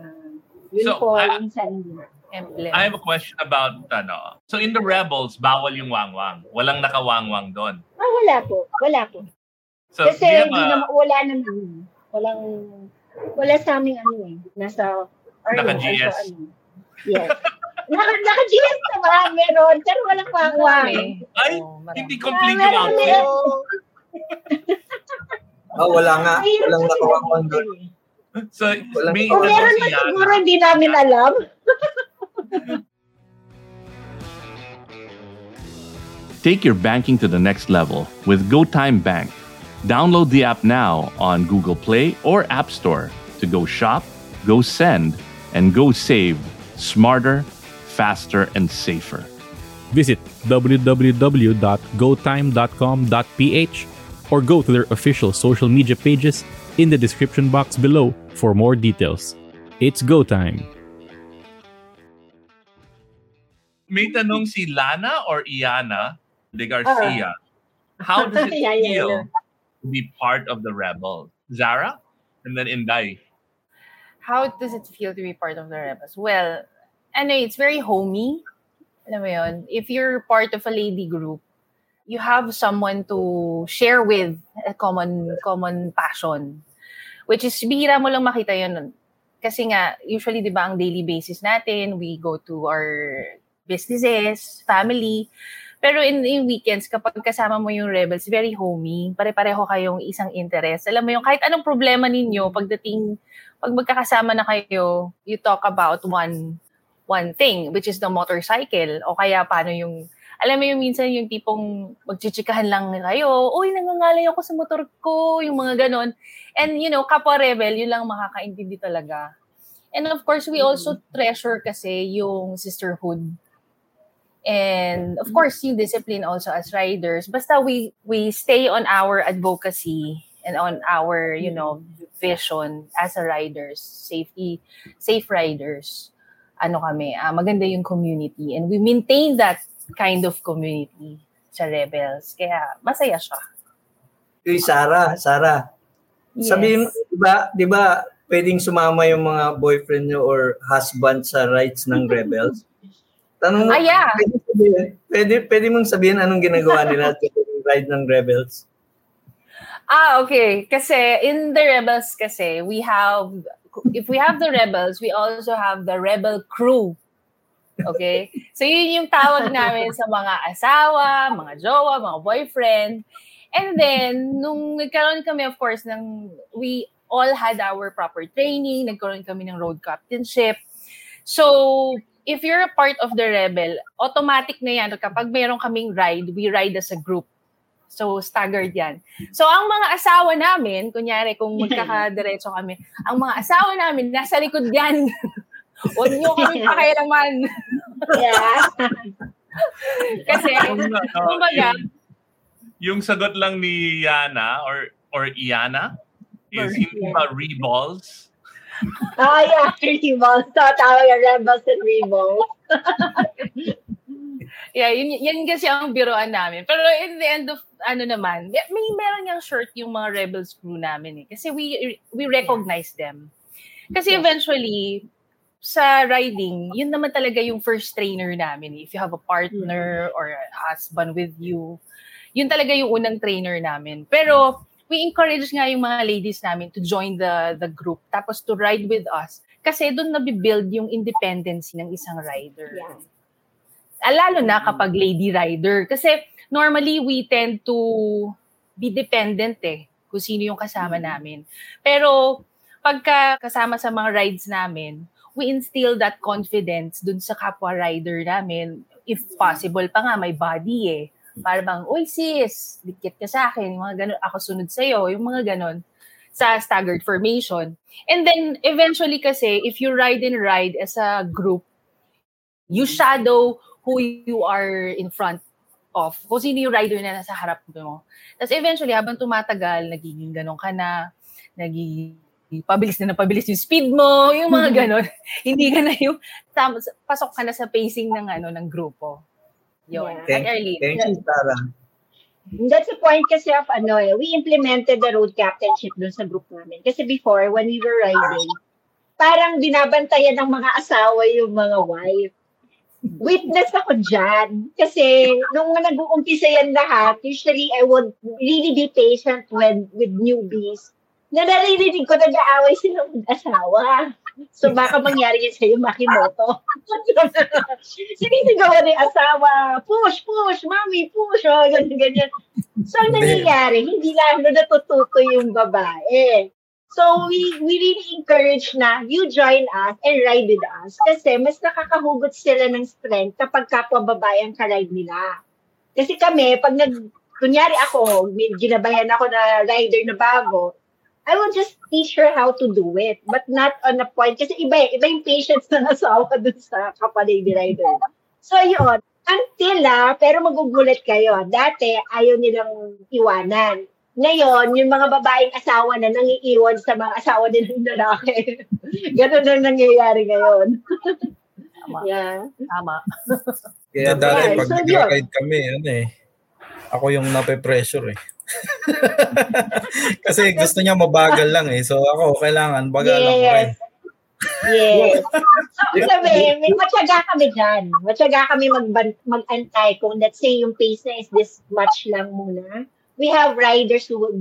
[SPEAKER 1] uniform,
[SPEAKER 2] ah,
[SPEAKER 1] minsan hindi na.
[SPEAKER 6] Emblem.
[SPEAKER 2] I have a question about, ano, so in the Rebels, bawal yung wangwang. Walang nakawangwang doon.
[SPEAKER 1] Ah, wala po. Wala po.
[SPEAKER 2] So,
[SPEAKER 1] Kasi
[SPEAKER 2] have
[SPEAKER 1] hindi
[SPEAKER 2] a-
[SPEAKER 1] naman, wala naman. Walang, wala sa aming ano eh. Nasa Or
[SPEAKER 2] Naka-GS.
[SPEAKER 1] also, ano, Yes. Naka, naka-GS naman, meron. Pero walang wangwang.
[SPEAKER 6] Marami.
[SPEAKER 2] Ay,
[SPEAKER 6] marami.
[SPEAKER 2] Hindi complete
[SPEAKER 1] Ah,
[SPEAKER 2] yung outfit.
[SPEAKER 4] Oh, wala nga. Walang nakawangwang doon.
[SPEAKER 2] So,
[SPEAKER 4] Walang-
[SPEAKER 2] may
[SPEAKER 1] Kung
[SPEAKER 2] tanong
[SPEAKER 1] meron
[SPEAKER 2] si
[SPEAKER 1] na
[SPEAKER 2] Yana.
[SPEAKER 1] siguro, hindi namin alam.
[SPEAKER 2] Take your banking to the next level with GoTime Bank. Download the app now on Google Play or App Store to go shop, go send, and go save smarter, faster, and safer.
[SPEAKER 7] Visit www.gotime.com.ph or go to their official social media pages in the description box below for more details. It's go time.
[SPEAKER 2] May tanong si Lana or Iana de Garcia. Ah. How does it
[SPEAKER 1] Yeah, yeah,
[SPEAKER 2] feel
[SPEAKER 1] yeah.
[SPEAKER 2] to be part of the rebels? Zara? And then Inday.
[SPEAKER 6] How does it feel to be part of the Rebels? Well, ano, eh, it's very homey. Alam mo yun? If you're part of a lady group, you have someone to share with a common common passion. Which is, bihira mo lang makita yun. Kasi nga, usually, di ba, ang daily basis natin, we go to our businesses, family. Pero in, in weekends, kapag kasama mo yung rebels, very homey. Pare-pareho kayong isang interest. Alam mo yung kahit anong problema ninyo, pagdating, pag magkakasama na kayo, you talk about one one thing, which is the motorcycle. O kaya paano yung, alam mo yung minsan yung tipong magchichikahan lang kayo, uy, nangangalay ako sa motor ko, yung mga ganon. And you know, kapwa rebel, yun lang makakaintindi talaga. And of course, we also treasure kasi yung sisterhood. And of course, yung discipline also as riders. Basta we we stay on our advocacy and on our, you know, vision as a riders, safety, safe riders. Ano kami, ah, maganda yung community. And we maintain that kind of community sa Rebels. Kaya masaya siya.
[SPEAKER 4] Uy, Sara, Sara.
[SPEAKER 6] Yes.
[SPEAKER 4] Sabihin, di ba, di ba, pwedeng sumama yung mga boyfriend nyo or husband sa rides ng rebels? Tanong mo,
[SPEAKER 6] Ah, yeah.
[SPEAKER 4] pwede, sabihin, pwede, pwede mong sabihin anong ginagawa nila sa ride ng rebels?
[SPEAKER 6] Ah, okay. Kasi in the Rebels kasi, we have, if we have the Rebels, we also have the Rebel Crew. Okay? So yun yung tawag namin sa mga asawa, mga jowa, mga boyfriend. And then, nung nagkaroon kami, of course, ng, we all had our proper training, nagkaroon kami ng road captainship. So, if you're a part of the Rebel, automatic na yan. Kapag meron kaming ride, we ride as a group. So, staggered yan. So, ang mga asawa namin, kunyari, kung magkakadiretso kami, ang mga asawa namin, nasa likod yan. Huwag niyo kami pakialaman.
[SPEAKER 1] Yeah.
[SPEAKER 6] Kasi,
[SPEAKER 2] Yung, ano,
[SPEAKER 6] kumbaga,
[SPEAKER 2] yung, yung sagot lang ni Yana or or Iana is hindi ba reballs?
[SPEAKER 1] Oh, yeah. Rebels. So, tawag yung Rebels and Rebels.
[SPEAKER 6] yeah, yun, yan kasi ang biroan namin. Pero in the end of, ano naman, may meron niyang shirt yung mga Rebels crew namin eh. Kasi we we recognize them. Kasi
[SPEAKER 1] Yeah.
[SPEAKER 6] eventually, sa riding, yun naman talaga yung first trainer namin. If you have a partner or a husband with you, yun talaga yung unang trainer namin. Pero we encourage nga yung mga ladies namin to join the the group tapos to ride with us kasi doon nabibuild yung independence ng isang rider.
[SPEAKER 1] Yeah.
[SPEAKER 6] Ah, Lalo na kapag lady rider. Kasi normally we tend to be dependent eh kung sino yung kasama namin. Pero pagka kasama sa mga rides namin, we instill that confidence dun sa kapwa rider namin. If possible pa nga, may body eh. Para bang, uy sis, dikit ka sa akin, yung mga ganun, ako sunod sa'yo, yung mga ganun sa staggered formation. And then, eventually kasi, if you ride and ride as a group, you shadow who you are in front of. Kung sino yung rider na nasa harap mo. Tapos eventually, habang tumatagal, nagiging ganon ka na, nagiging pabilis na na pabilis yung speed mo, yung mga ganon. Hindi ka na yung, tam- pasok ka na sa pacing ng ano ng grupo. Yun.
[SPEAKER 1] Yeah.
[SPEAKER 4] Thank, thank you, Sara.
[SPEAKER 1] That's the point kasi of ano eh, we implemented the road captainship dun sa group namin. Kasi before, when we were riding, parang binabantayan ng mga asawa yung mga wife. Witness ako dyan. Kasi nung nag-uumpisa yan lahat, usually I would really be patient with, with newbies. Na naririnig ko nag-aaway sila mag-asawa. So baka mangyari yun sa'yo, Makimoto. Sinisigawan ni asawa, push, push, mommy, push, oh, ganyan, ganyan. So ang nangyayari, hindi lang na natututo yung babae. So we we really encourage na you join us and ride with us kasi mas nakakahugot sila ng strength kapag kapwa babae ang karide nila. Kasi kami, pag nag, kunyari ako, ginabayan ako na rider na bago, I will just teach her how to do it, but not on a point. Kasi iba, eh, iba yung patience ng asawa dun sa kapalady rider. So yun, until ah, pero magugulat kayo. Dati, ayaw nilang iwanan. Ngayon, yung mga babaeng asawa na nangiiwan sa mga asawa nilang lalaki. Ganun na nangyayari ngayon.
[SPEAKER 6] Tama.
[SPEAKER 1] Yeah.
[SPEAKER 6] Tama.
[SPEAKER 5] Kaya
[SPEAKER 4] Kaya
[SPEAKER 5] dati,
[SPEAKER 1] Yeah,
[SPEAKER 5] pag
[SPEAKER 1] so
[SPEAKER 5] nag-ride kami, ano eh, ako yung nape-pressure eh. Kasi gusto niya mabagal lang eh. So ako, kailangan bagalan ko rin.
[SPEAKER 1] Yes. Yes. So, sabi, may matyaga kami dyan. Matyaga kami mag mag-antay kung let's say yung pace na is this much lang muna. We have riders who will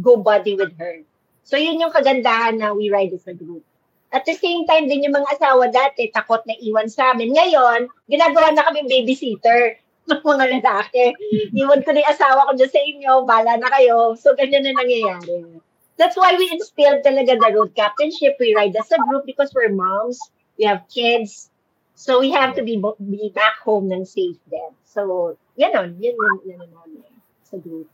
[SPEAKER 1] go body with her. So yun yung kagandahan na we ride as a group. At the same time din yung mga asawa dati takot na iwan sa amin. Ngayon, ginagawa na kami babysitter ng mga lalaki. Iwan ko na yung asawa ko dyan sa inyo, bala na kayo. So ganyan na nangyayari. That's why we instilled talaga the road captainship. We ride as a group because we're moms. We have kids. So we have to be be back home ng safe then. So, yan on. Yan yun, yan yun namin sa group.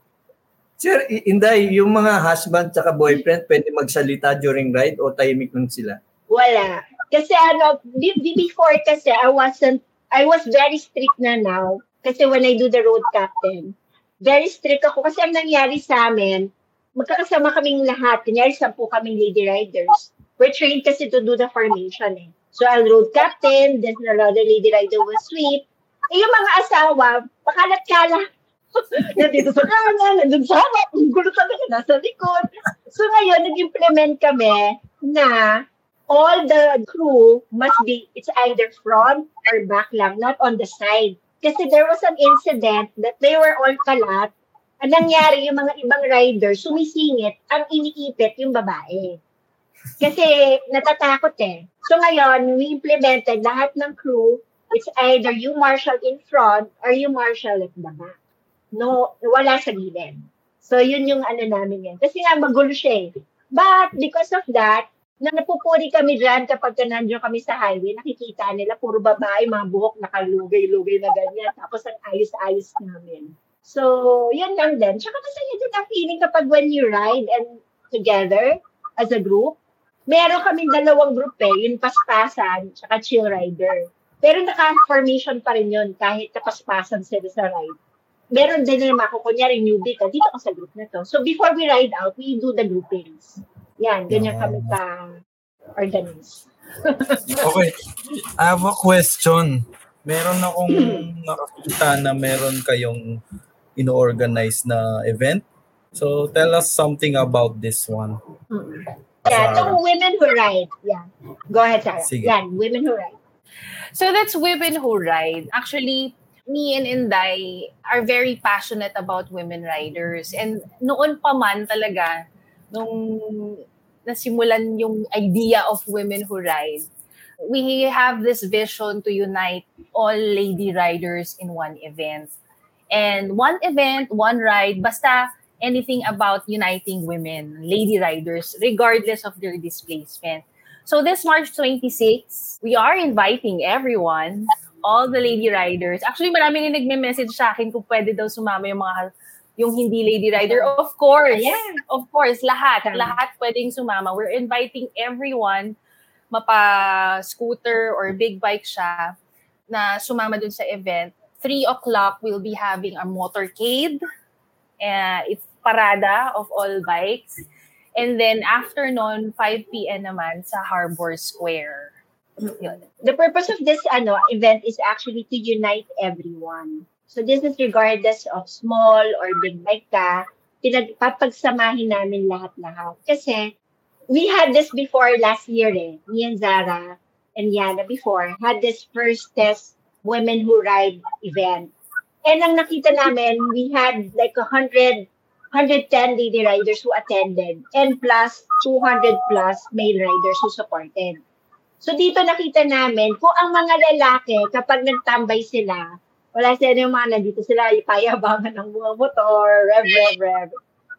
[SPEAKER 4] Sir, Inday, yung mga husband at boyfriend pwede magsalita during ride o tahimik lang sila?
[SPEAKER 1] Wala. Kasi ano, be- be- before kasi I wasn't, I was very strict na now. Kasi when I do the road captain, very strict ako. Kasi ang nangyari sa amin, magkakasama kaming lahat. Kunyari, sampu kaming lady riders. We're trained kasi to do the formation eh. So, I'll road captain, then another lady rider will sweep. Eh, yung mga asawa, pakalat-kalat. Nandito sa kanan, nandun sa harap, ang gulo talaga, nasa likod. So, ngayon, nag-implement kami na all the crew must be, it's either front or back lang, not on the side. Kasi there was an incident that they were all kalat. Ang nangyari, yung mga ibang riders, sumisingit, ang iniipit yung babae. Kasi natatakot eh. So ngayon, we implemented lahat ng crew, it's either you marshal in front or you marshal at the back. No, wala sa gilid. So yun yung ano namin yan. Kasi nga magulo siya eh. But because of that, na napupuri kami dyan kapag ka nandiyan kami sa highway, nakikita nila puro babae, mga buhok nakalugay-lugay na ganyan. Tapos ang ayos-ayos namin. So, yun lang din. Tsaka masaya din ang feeling kapag when you ride and together as a group, meron kaming dalawang group eh, yung paspasan, tsaka chill rider. Pero naka-formation pa rin yun kahit napaspasan sila sa ride. Meron din naman ako, kunyari newbie ka, dito ka sa group na to. So before we ride out, we do the groupings. Yan, ganyan kami ka organize.
[SPEAKER 5] Okay. I have a question. Meron akong nakakita na meron kayong ino-organize na event. So tell us something about this one.
[SPEAKER 1] Mm. Yeah, so women who ride. Yeah. Go ahead, Sarah.
[SPEAKER 5] Sige.
[SPEAKER 1] Yan, women who ride.
[SPEAKER 6] So that's Women Who Ride. Actually, me and Inday are very passionate about women riders. And noon pa man talaga, nung nasimulan yung idea of Women Who Ride, we have this vision to unite all lady riders in one event. And one event, one ride, basta anything about uniting women, lady riders, regardless of their displacement. So this March 26, we are inviting everyone, all the lady riders. Actually, marami rin nagme-message sa akin kung pwede daw sumama yung mga yung hindi lady rider. Of course.
[SPEAKER 1] Ayan.
[SPEAKER 6] Of course, lahat.
[SPEAKER 1] Tama.
[SPEAKER 6] Lahat pwedeng sumama. We're inviting everyone mapa-scooter or big bike siya na sumama dun sa event. 3 o'clock, we'll be having a motorcade. Uh, it's parada of all bikes. And then after nun, 5 p.m. naman sa Harbor Square. Yun.
[SPEAKER 1] the purpose of this ano event is actually to unite everyone. So this is regardless of small or big bike ka, pinagpapagsamahin namin lahat-lahat. Kasi we had this before last year eh. Me and Zara and Yana before had this first test women who ride event. And ang nakita namin, we had like 100 110 lady riders who attended and plus 200 plus male riders who supported. So dito nakita namin kung ang mga lalaki, kapag nagtambay sila, wala sila yung mga nandito sila, ipayabangan ng mga motor, rev, rev, rev.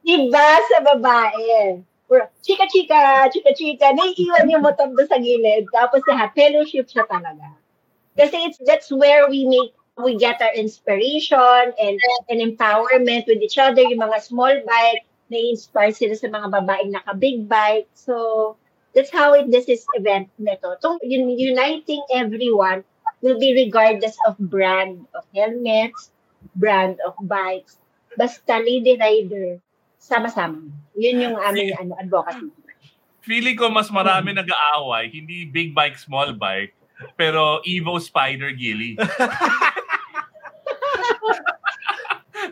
[SPEAKER 1] Iba sa babae. Puro, Chika-chika, chika-chika, naiiwan yung motor doon sa gilid. Tapos lahat, fellowship siya talaga. Kasi it's, that's where we make we get our inspiration and, and empowerment with each other. Yung mga small bike, na-inspire sila sa mga babaeng naka-big bike. So, that's how it, this is event nito. Itong un- uniting everyone will be regardless of brand of helmets, brand of bikes. Basta lady rider, sama-sama. Yun yung aming ano, advocacy.
[SPEAKER 2] Feeling ko mas marami nag-aaway, hindi big bike, small bike, pero Evo Spider Gilly.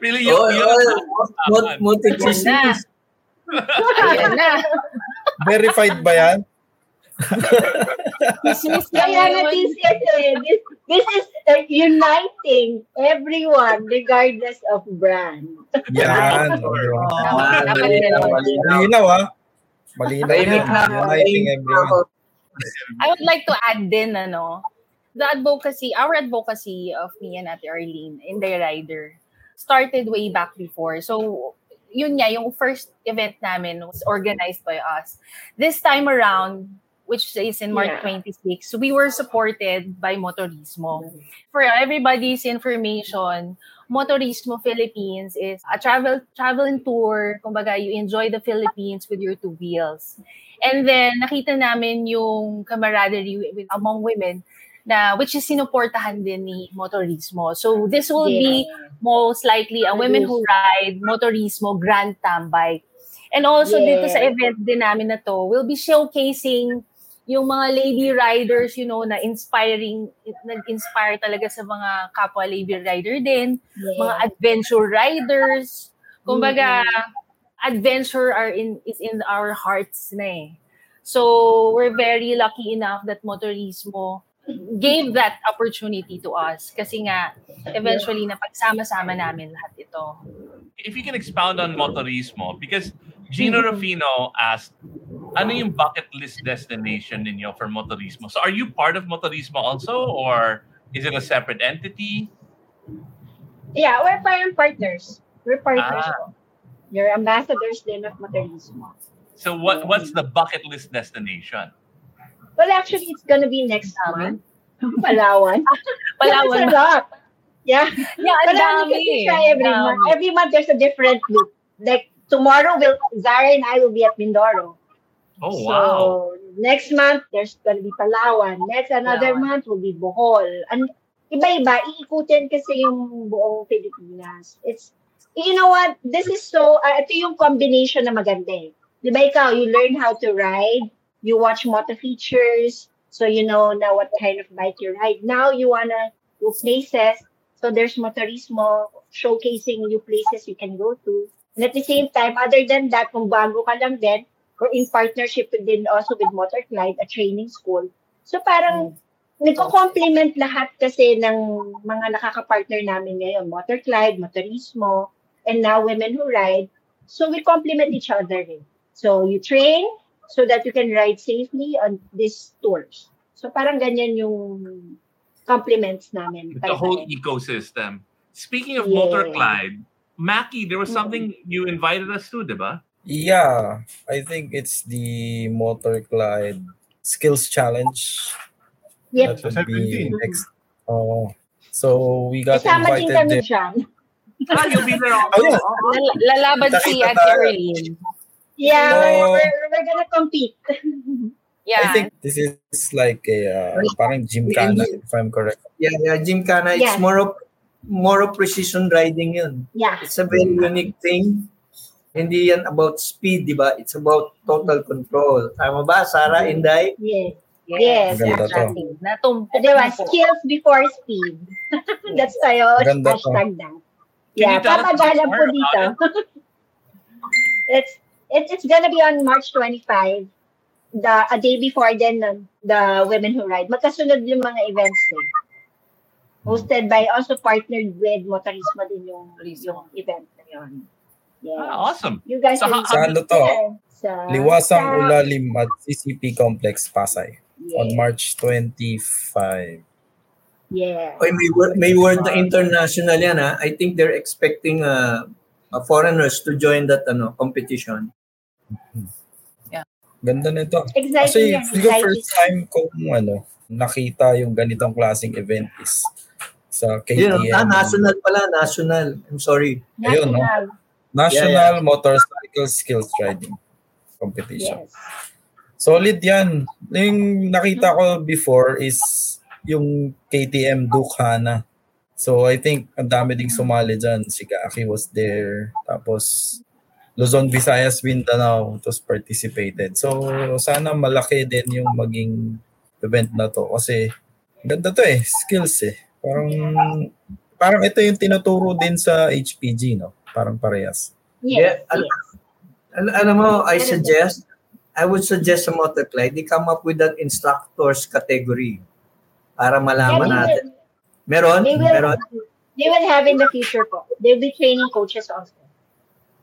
[SPEAKER 2] Feeling yun,
[SPEAKER 4] Oh,
[SPEAKER 2] yun
[SPEAKER 4] oh,
[SPEAKER 2] ang
[SPEAKER 4] mut,
[SPEAKER 2] usapan.
[SPEAKER 4] mutik
[SPEAKER 6] Yan na.
[SPEAKER 4] chismis.
[SPEAKER 6] Ayan na.
[SPEAKER 5] Verified ba yan?
[SPEAKER 1] Kaya natin siya eh, this, this is uh, uniting everyone regardless of brand.
[SPEAKER 5] Yan.
[SPEAKER 6] Dapat
[SPEAKER 4] malinaw,
[SPEAKER 5] ah. Malinaw yan.
[SPEAKER 4] na
[SPEAKER 5] Uniting
[SPEAKER 4] na
[SPEAKER 5] everyone.
[SPEAKER 6] I would like to add din, ano, the advocacy, our advocacy of me and Ate Arlene in the rider started way back before. So, yun nga, yung first event namin was organized by us. This time around, which is in March
[SPEAKER 1] Yeah.
[SPEAKER 6] 26, we were supported by Motorismo. For everybody's information, Motorismo Philippines is a travel travel and tour. Kumbaga, you enjoy the Philippines with your two wheels. And then, nakita namin yung camaraderie with, among women na which is sinuportahan din ni Motorismo. So, this will be most likely a Women Who Ride Motorismo Grand Tambay. And also, dito sa
[SPEAKER 1] Yeah.
[SPEAKER 6] event din namin na to, we'll be showcasing yung mga lady riders, you know, na inspiring, nag-inspire talaga sa mga kapwa lady rider din, mga adventure riders. Kumbaga, adventure are in is in our hearts na eh. So, we're very lucky enough that Motorismo gave that opportunity to us kasi nga eventually napagsama-sama namin lahat ito.
[SPEAKER 2] If you can expound on Motorismo, because Gino Rufino asked, ano yung bucket list destination ninyo for Motorismo? So are you part of Motorismo also or is it a separate entity?
[SPEAKER 1] Yeah, we're parang partners. We're partners.
[SPEAKER 2] Ah.
[SPEAKER 1] You're ambassadors din of Motorismo.
[SPEAKER 2] So what what's the bucket list destination?
[SPEAKER 1] Well, actually, it's gonna be next month. Palawan.
[SPEAKER 6] Palawan.
[SPEAKER 1] That's a lot. Yeah.
[SPEAKER 6] Yeah, ang dami.
[SPEAKER 1] kasi siya every
[SPEAKER 6] Dami.
[SPEAKER 1] month. Every month, there's a different loop. Like, tomorrow, will Zara and I will be at Mindoro.
[SPEAKER 2] Oh
[SPEAKER 1] so,
[SPEAKER 2] wow.
[SPEAKER 1] next month, there's gonna be Palawan. Next, another
[SPEAKER 6] Palawan.
[SPEAKER 1] month will be Bohol. And iba-iba, iikutin kasi yung buong Pilipinas. It's, you know what? This is so, uh, ito yung combination na maganda eh. Di ba ikaw, you learn how to ride, you watch moto features, so you know now what kind of bike you ride. Now you wanna go places, so there's motorismo showcasing new places you can go to. And at the same time, other than that, kung bago ka lang din, or in partnership with din also with Motor Clyde, a training school. So parang nagko-complement lahat kasi ng mga nakaka-partner namin ngayon. Motor Clyde, Motorismo, and now Women Who Ride. So we complement each other. Eh. So you train so that you can ride safely on these tours. So parang ganyan yung compliments namin.
[SPEAKER 2] A whole ecosystem. Speaking of
[SPEAKER 1] Yeah.
[SPEAKER 2] Motor Clyde, Mackie, there was something you invited us to, diba?
[SPEAKER 5] Yeah, I think it's the Motor Clyde Skills Challenge.
[SPEAKER 1] Yep.
[SPEAKER 5] That would be next. Oh, so we got
[SPEAKER 1] Kasama
[SPEAKER 5] invited
[SPEAKER 1] kami
[SPEAKER 5] there.
[SPEAKER 1] dyan.
[SPEAKER 2] Ah, you'll be there also.
[SPEAKER 5] Oh, yeah.
[SPEAKER 6] Lal- lalaban si
[SPEAKER 5] Nakita
[SPEAKER 6] Ate
[SPEAKER 5] tayo.
[SPEAKER 6] Arlene.
[SPEAKER 1] Yeah,
[SPEAKER 5] Oh.
[SPEAKER 1] we're, we're, we're gonna compete.
[SPEAKER 6] Yeah.
[SPEAKER 5] I think this is like a uh, parang gymkhana, if I'm correct.
[SPEAKER 4] Yeah, yeah, Gymkhana, it's more of more of precision riding yun.
[SPEAKER 1] Yeah.
[SPEAKER 4] It's a very unique thing. Hindi yan about speed, di ba? It's about total control. Tama ba, Sarah, Inday?
[SPEAKER 1] Yes.
[SPEAKER 6] Yes,
[SPEAKER 5] Maganda to.
[SPEAKER 6] exactly. Natumpok
[SPEAKER 1] Di ba?
[SPEAKER 6] na po.
[SPEAKER 1] Skills before speed. That's tayo.
[SPEAKER 5] Maganda to.
[SPEAKER 1] Hashtag that.
[SPEAKER 2] Can
[SPEAKER 1] Yeah,
[SPEAKER 2] more
[SPEAKER 1] po dito. it's, it's, it's gonna be on March 25. The, a day before then, um, the Women Who Ride. Magkasunod yung mga events eh. Hosted by, also partnered with Motorismo din yung, yung event na yun. Yes.
[SPEAKER 2] Ah, awesome.
[SPEAKER 1] You guys
[SPEAKER 2] So, how-
[SPEAKER 5] Sa ano to?
[SPEAKER 1] Yeah. Sa,
[SPEAKER 5] Liwasang
[SPEAKER 1] sa-
[SPEAKER 5] Ulalim at CCP Complex Pasay. on
[SPEAKER 1] Yes.
[SPEAKER 5] March 25.
[SPEAKER 1] Yes.
[SPEAKER 4] Oy, may, word, may word na international yan ha. I think they're expecting uh, uh, foreigners to join that ano competition.
[SPEAKER 5] Ganda nito.
[SPEAKER 1] Exciting
[SPEAKER 5] Kasi
[SPEAKER 1] Exciting.
[SPEAKER 5] first time kong ano, nakita yung ganitong klaseng event is sa
[SPEAKER 4] Yun,
[SPEAKER 5] KTM.
[SPEAKER 4] ah, national pala, national. I'm sorry.
[SPEAKER 5] Ayun, no?
[SPEAKER 1] National.
[SPEAKER 5] National Motorcycle Skills Riding Competition.
[SPEAKER 1] Yes.
[SPEAKER 5] Solid yan. Yung nakita ko before is yung KTM Duke Hana. So I think ang dami ding sumali dyan. Si Gaki was there. Tapos Luzon, Visayas, Mindanao was participated. So sana malaki din yung maging event na to. Kasi ganda to eh. Skills eh. Parang parang ito yung tinuturo din sa HPG, no? Parang parehas.
[SPEAKER 1] Yes.
[SPEAKER 4] Yeah, al-
[SPEAKER 1] yes.
[SPEAKER 4] Al- alam mo, I suggest, I would suggest sa Motorclide, they come up with an instructors category para
[SPEAKER 1] Yeah,
[SPEAKER 4] malaman
[SPEAKER 1] they
[SPEAKER 4] natin.
[SPEAKER 1] will-
[SPEAKER 4] Meron?
[SPEAKER 1] They will,
[SPEAKER 4] Meron?
[SPEAKER 1] they will have in the future po. They'll be training coaches also.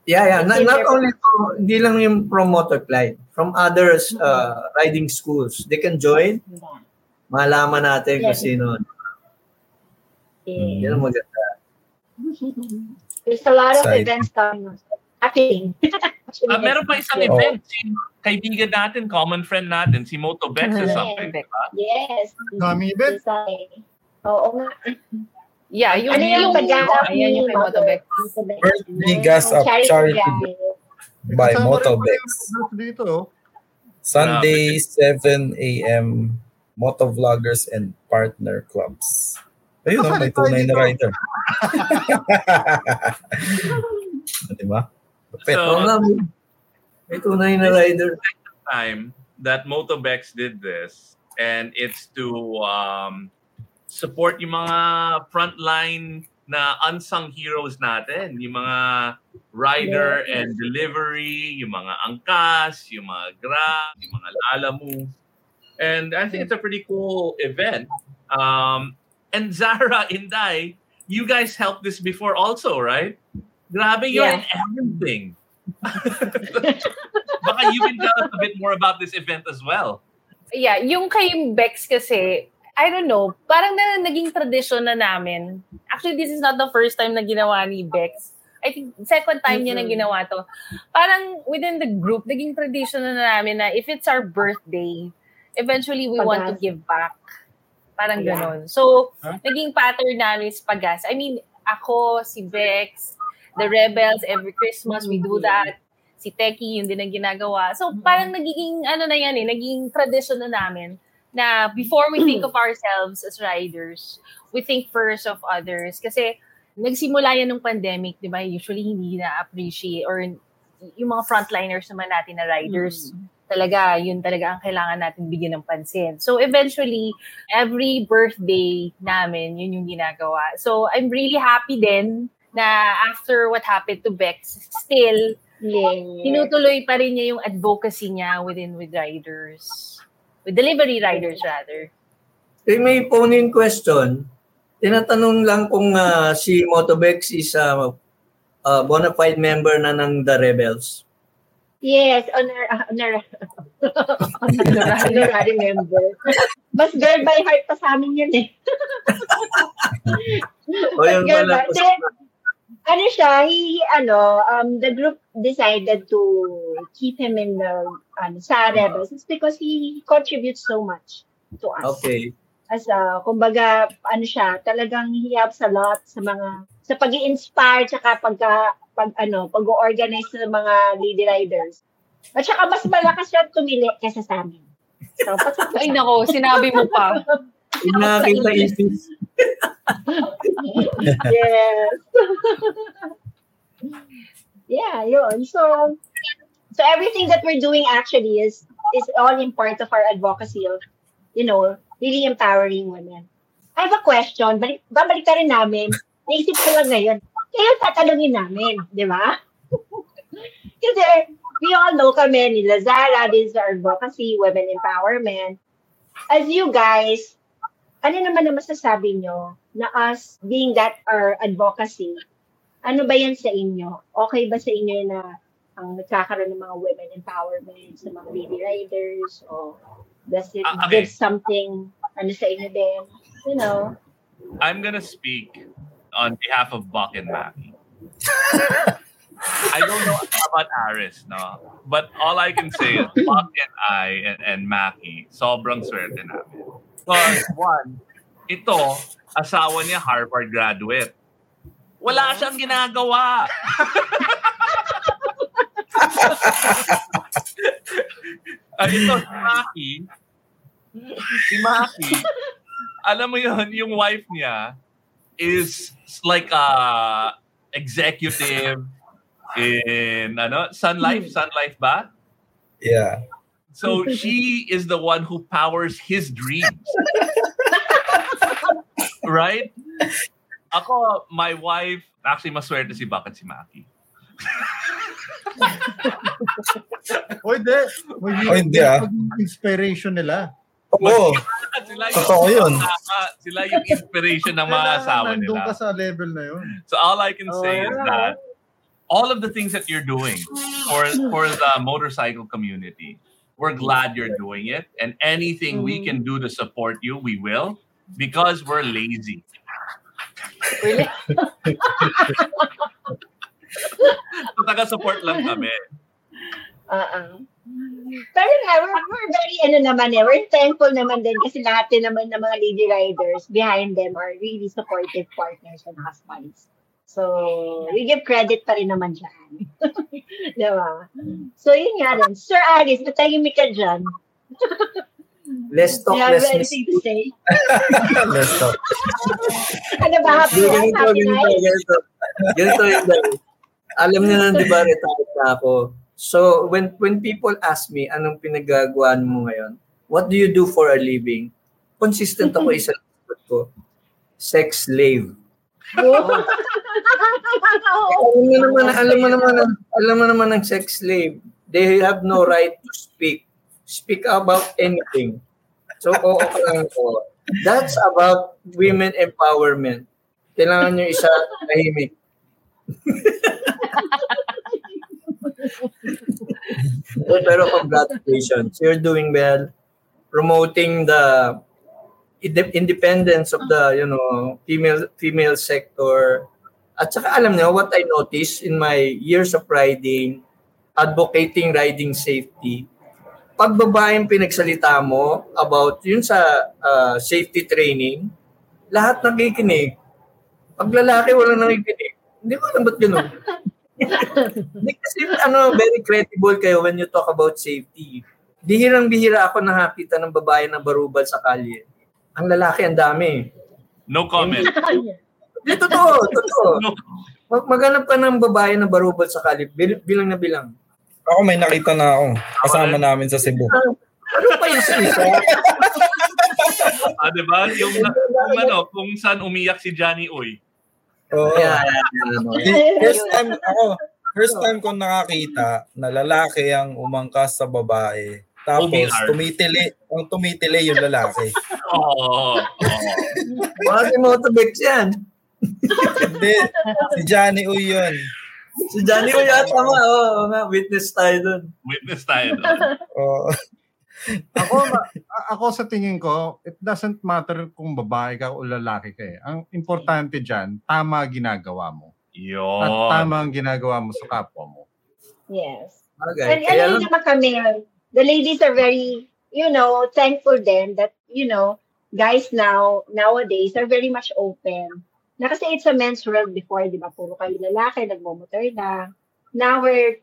[SPEAKER 4] Yeah, yeah. Not, not only from, hindi lang yung from Motorclide, from others uh, riding schools. They can join, malaman natin kung
[SPEAKER 1] Yes.
[SPEAKER 4] sino.
[SPEAKER 1] Yeah.
[SPEAKER 4] Yan ang maganda.
[SPEAKER 1] There's a lot of
[SPEAKER 5] Exciting.
[SPEAKER 1] events coming up. Happening. Actually,
[SPEAKER 2] Ah, meron pa isang
[SPEAKER 1] yes.
[SPEAKER 2] event. Si kaibigan natin, common friend natin, si Moto Bex or
[SPEAKER 1] Yes.
[SPEAKER 2] something. diba?
[SPEAKER 1] Yes.
[SPEAKER 3] Daming event.
[SPEAKER 1] Design. Oo nga.
[SPEAKER 6] Yeah, yung,
[SPEAKER 1] Ano yung pag-gas
[SPEAKER 6] Ayan yung kay Motobex.
[SPEAKER 5] Birthday gas up charity by
[SPEAKER 3] Kasama rin
[SPEAKER 5] Motobex.
[SPEAKER 3] dito. oh.
[SPEAKER 5] Sunday, 7 a.m. Motovloggers and partner clubs. Ayun, no, may tunay na rider. Di ba? Lupit.
[SPEAKER 2] So,
[SPEAKER 4] nga, may, tunay na rider.
[SPEAKER 2] time that Motobex did this, and it's to um, support yung mga frontline na unsung heroes natin, yung mga rider
[SPEAKER 1] Yes.
[SPEAKER 2] and delivery, yung mga angkas, yung mga grab, yung mga lalamu. And I think it's a pretty cool event. Um, and Zara, Inday, you guys helped this before also, right? Grabe, you're in everything. Baka you can tell us a bit more about this event as well.
[SPEAKER 6] Yeah, yung kay Bex kasi, I don't know, parang na naging tradition na namin. Actually, this is not the first time na ginawa ni Bex. I think second time niya na
[SPEAKER 1] Mhm.
[SPEAKER 6] ginawa to. Parang within the group, naging tradition na namin na if it's our birthday, eventually we want to give back. Parang
[SPEAKER 1] Yeah.
[SPEAKER 6] ganon. So,
[SPEAKER 2] Huh?
[SPEAKER 6] naging pattern namin is pagas. I mean, ako, si Bex, the Rebels, every Christmas we do
[SPEAKER 1] Mhm.
[SPEAKER 6] that. Si Teki, yun din ang ginagawa. So,
[SPEAKER 1] Mhm.
[SPEAKER 6] parang nagiging, ano na yan eh, naging tradition na namin na before we think of ourselves as riders, we think first of others. Kasi, nagsimula yan ng pandemic, di ba? Usually, hindi na-appreciate or yung mga frontliners naman natin na riders, talaga, yun talaga ang kailangan natin bigyan ng pansin. So, eventually, every birthday namin, yun yung ginagawa. So, I'm really happy din na after what happened to Bex, still,
[SPEAKER 1] Yes.
[SPEAKER 6] tinutuloy pa rin niya yung advocacy niya within with riders. With delivery riders, rather.
[SPEAKER 4] Eh, may phone-in question. Tinatanong lang kung ah, si Motobex is a uh, bona fide member na ng The Rebels.
[SPEAKER 1] Yes, honor, honor, honorary member. Mas girl by heart pa sa amin yun eh.
[SPEAKER 4] O yun
[SPEAKER 1] Girl
[SPEAKER 4] pala.
[SPEAKER 1] Hindi, ano siya, he, ano, um, the group decided to keep him in the, ano, sa Rebels. It's because he contributes so much to us.
[SPEAKER 4] Okay.
[SPEAKER 1] As a, kumbaga, ano siya, talagang he helps a lot sa mga, sa pag inspire tsaka pagka, pag, ano, pag-organize ng mga lady riders. At saka mas malakas siya tumili kaysa sa amin. So,
[SPEAKER 6] Ay, nako, sinabi mo pa.
[SPEAKER 4] Yung nakakita isis.
[SPEAKER 1] yes. yeah, yun. So, so everything that we're doing actually is is all in part of our advocacy of, you know, really empowering women. I have a question. Balik, babalik ka rin namin. Naisip ko lang ngayon. Kaya tatanungin namin, di ba? Kasi we all know kami ni Lazara, this is our advocacy, women empowerment. As you guys, ano naman na masasabi nyo na us being that our advocacy, ano ba yan sa inyo? Okay ba sa inyo na ang nagkakaroon ng mga women empowerment sa mga lady riders o Does it
[SPEAKER 2] Ah, okay.
[SPEAKER 1] give something, ano sa inyo din? You know,
[SPEAKER 2] I'm gonna speak on behalf of Buck and Mackie. I don't know about Aris, no? But all I can say is Buck and I and, and Mackie, sobrang swerte namin. Because one, ito, asawa niya Harvard graduate. Wala siyang ginagawa. At ito, si Maki, si Maki, alam mo yun, yung wife niya is like a executive in ano, Sun Life, Sun Life ba?
[SPEAKER 5] Yeah.
[SPEAKER 2] So she is the one who powers his dreams. right? Ako, my wife, actually maswerte si Bakit si Maki.
[SPEAKER 3] O hindi.
[SPEAKER 5] O, hindi, ah.
[SPEAKER 3] Inspiration nila.
[SPEAKER 5] Oo.
[SPEAKER 2] sila
[SPEAKER 5] Totoo yun.
[SPEAKER 2] tama, sila yung inspiration ng mga
[SPEAKER 3] Kailangan
[SPEAKER 2] asawa
[SPEAKER 3] nandun ka sa level na yun.
[SPEAKER 2] So all I can say is
[SPEAKER 1] oh,
[SPEAKER 2] that all of the things that you're doing for for the motorcycle community, we're glad you're doing it. And anything we mm-hmm. can do to support you, we will, because we're lazy.
[SPEAKER 1] really?
[SPEAKER 2] So taga-support lang kami.
[SPEAKER 1] Uh-uh. Pero nga, we're, we're very, ano naman eh, we're thankful naman din kasi lahat din naman ng mga lady riders behind them are really supportive partners and husbands. So, we give credit pa rin naman dyan. diba? So, yun nga rin. Sir Alice, natahimik ka dyan.
[SPEAKER 4] Let's talk,
[SPEAKER 1] have
[SPEAKER 4] let's
[SPEAKER 1] anything to say?
[SPEAKER 5] Let's talk.
[SPEAKER 1] Ano ba? Happy life? Happy
[SPEAKER 4] ganito,
[SPEAKER 1] life?
[SPEAKER 4] ganito. Ganito. Alam niyo na, di ba, retired na ako. So, when when people ask me, anong pinagagawa mo ngayon? What do you do for a living? Consistent ako isa lang sagot ko. Sex slave. Alam mo naman, alam mo naman, alam mo naman ng sex slave. They have no right to speak. Speak about anything. So, oo ka lang ko. That's about women empowerment. Kailangan nyo isa tahimik. Pero congratulations. You're doing well. Promoting the inde- independence of the, you know, female female sector. At saka alam niyo, what I noticed in my years of riding, advocating riding safety, pag babaeng pinagsalita mo about yun sa uh, safety training, lahat nakikinig. Pag lalaki, wala nakikinig. Hindi ko alam ba't ganun. Kasi ano, very credible kayo when you talk about safety. Bihirang-bihira ako nakakita ng babae na barubal sa kalye. Ang lalaki, ang dami.
[SPEAKER 2] No comment.
[SPEAKER 4] Hindi, totoo, totoo.
[SPEAKER 2] No.
[SPEAKER 4] Mag- Maghanap ka ng babae na barubal sa kalye, bil- bilang na bilang.
[SPEAKER 5] Ako may nakita na ako. Kasama namin sa Cebu.
[SPEAKER 4] Ano pa yung isa?
[SPEAKER 2] Ah, di ba? Yung, yung ano, kung saan umiyak si Johnny Uy.
[SPEAKER 5] Oo.
[SPEAKER 4] Yeah.
[SPEAKER 5] Di- First time ako, first time ko nakakita na lalaki ang umangkas sa babae. Tapos
[SPEAKER 2] OBR.
[SPEAKER 5] tumitili, ang tumitili yung lalaki.
[SPEAKER 2] Oo. Oh,
[SPEAKER 4] Mga si Motobex yan.
[SPEAKER 5] Hindi, si Johnny Uy yun.
[SPEAKER 4] Si Johnny ko yata nga, oo oh, witness tayo dun.
[SPEAKER 2] Witness tayo doon.
[SPEAKER 5] Oo.
[SPEAKER 3] Ako, ako sa tingin ko, it doesn't matter kung babae ka o lalaki ka eh. Ang importante dyan, tama ginagawa mo. At
[SPEAKER 2] Yun.
[SPEAKER 3] tama ang ginagawa mo sa kapwa mo.
[SPEAKER 1] Yes.
[SPEAKER 4] Okay.
[SPEAKER 1] And
[SPEAKER 4] Kaya
[SPEAKER 1] ano naman kami, the ladies are very, you know, thankful then that, you know, guys now, nowadays are very much open. Na kasi it's a men's world before, di ba? Puro kayo lalaki, nagmomotor lang. Now we're,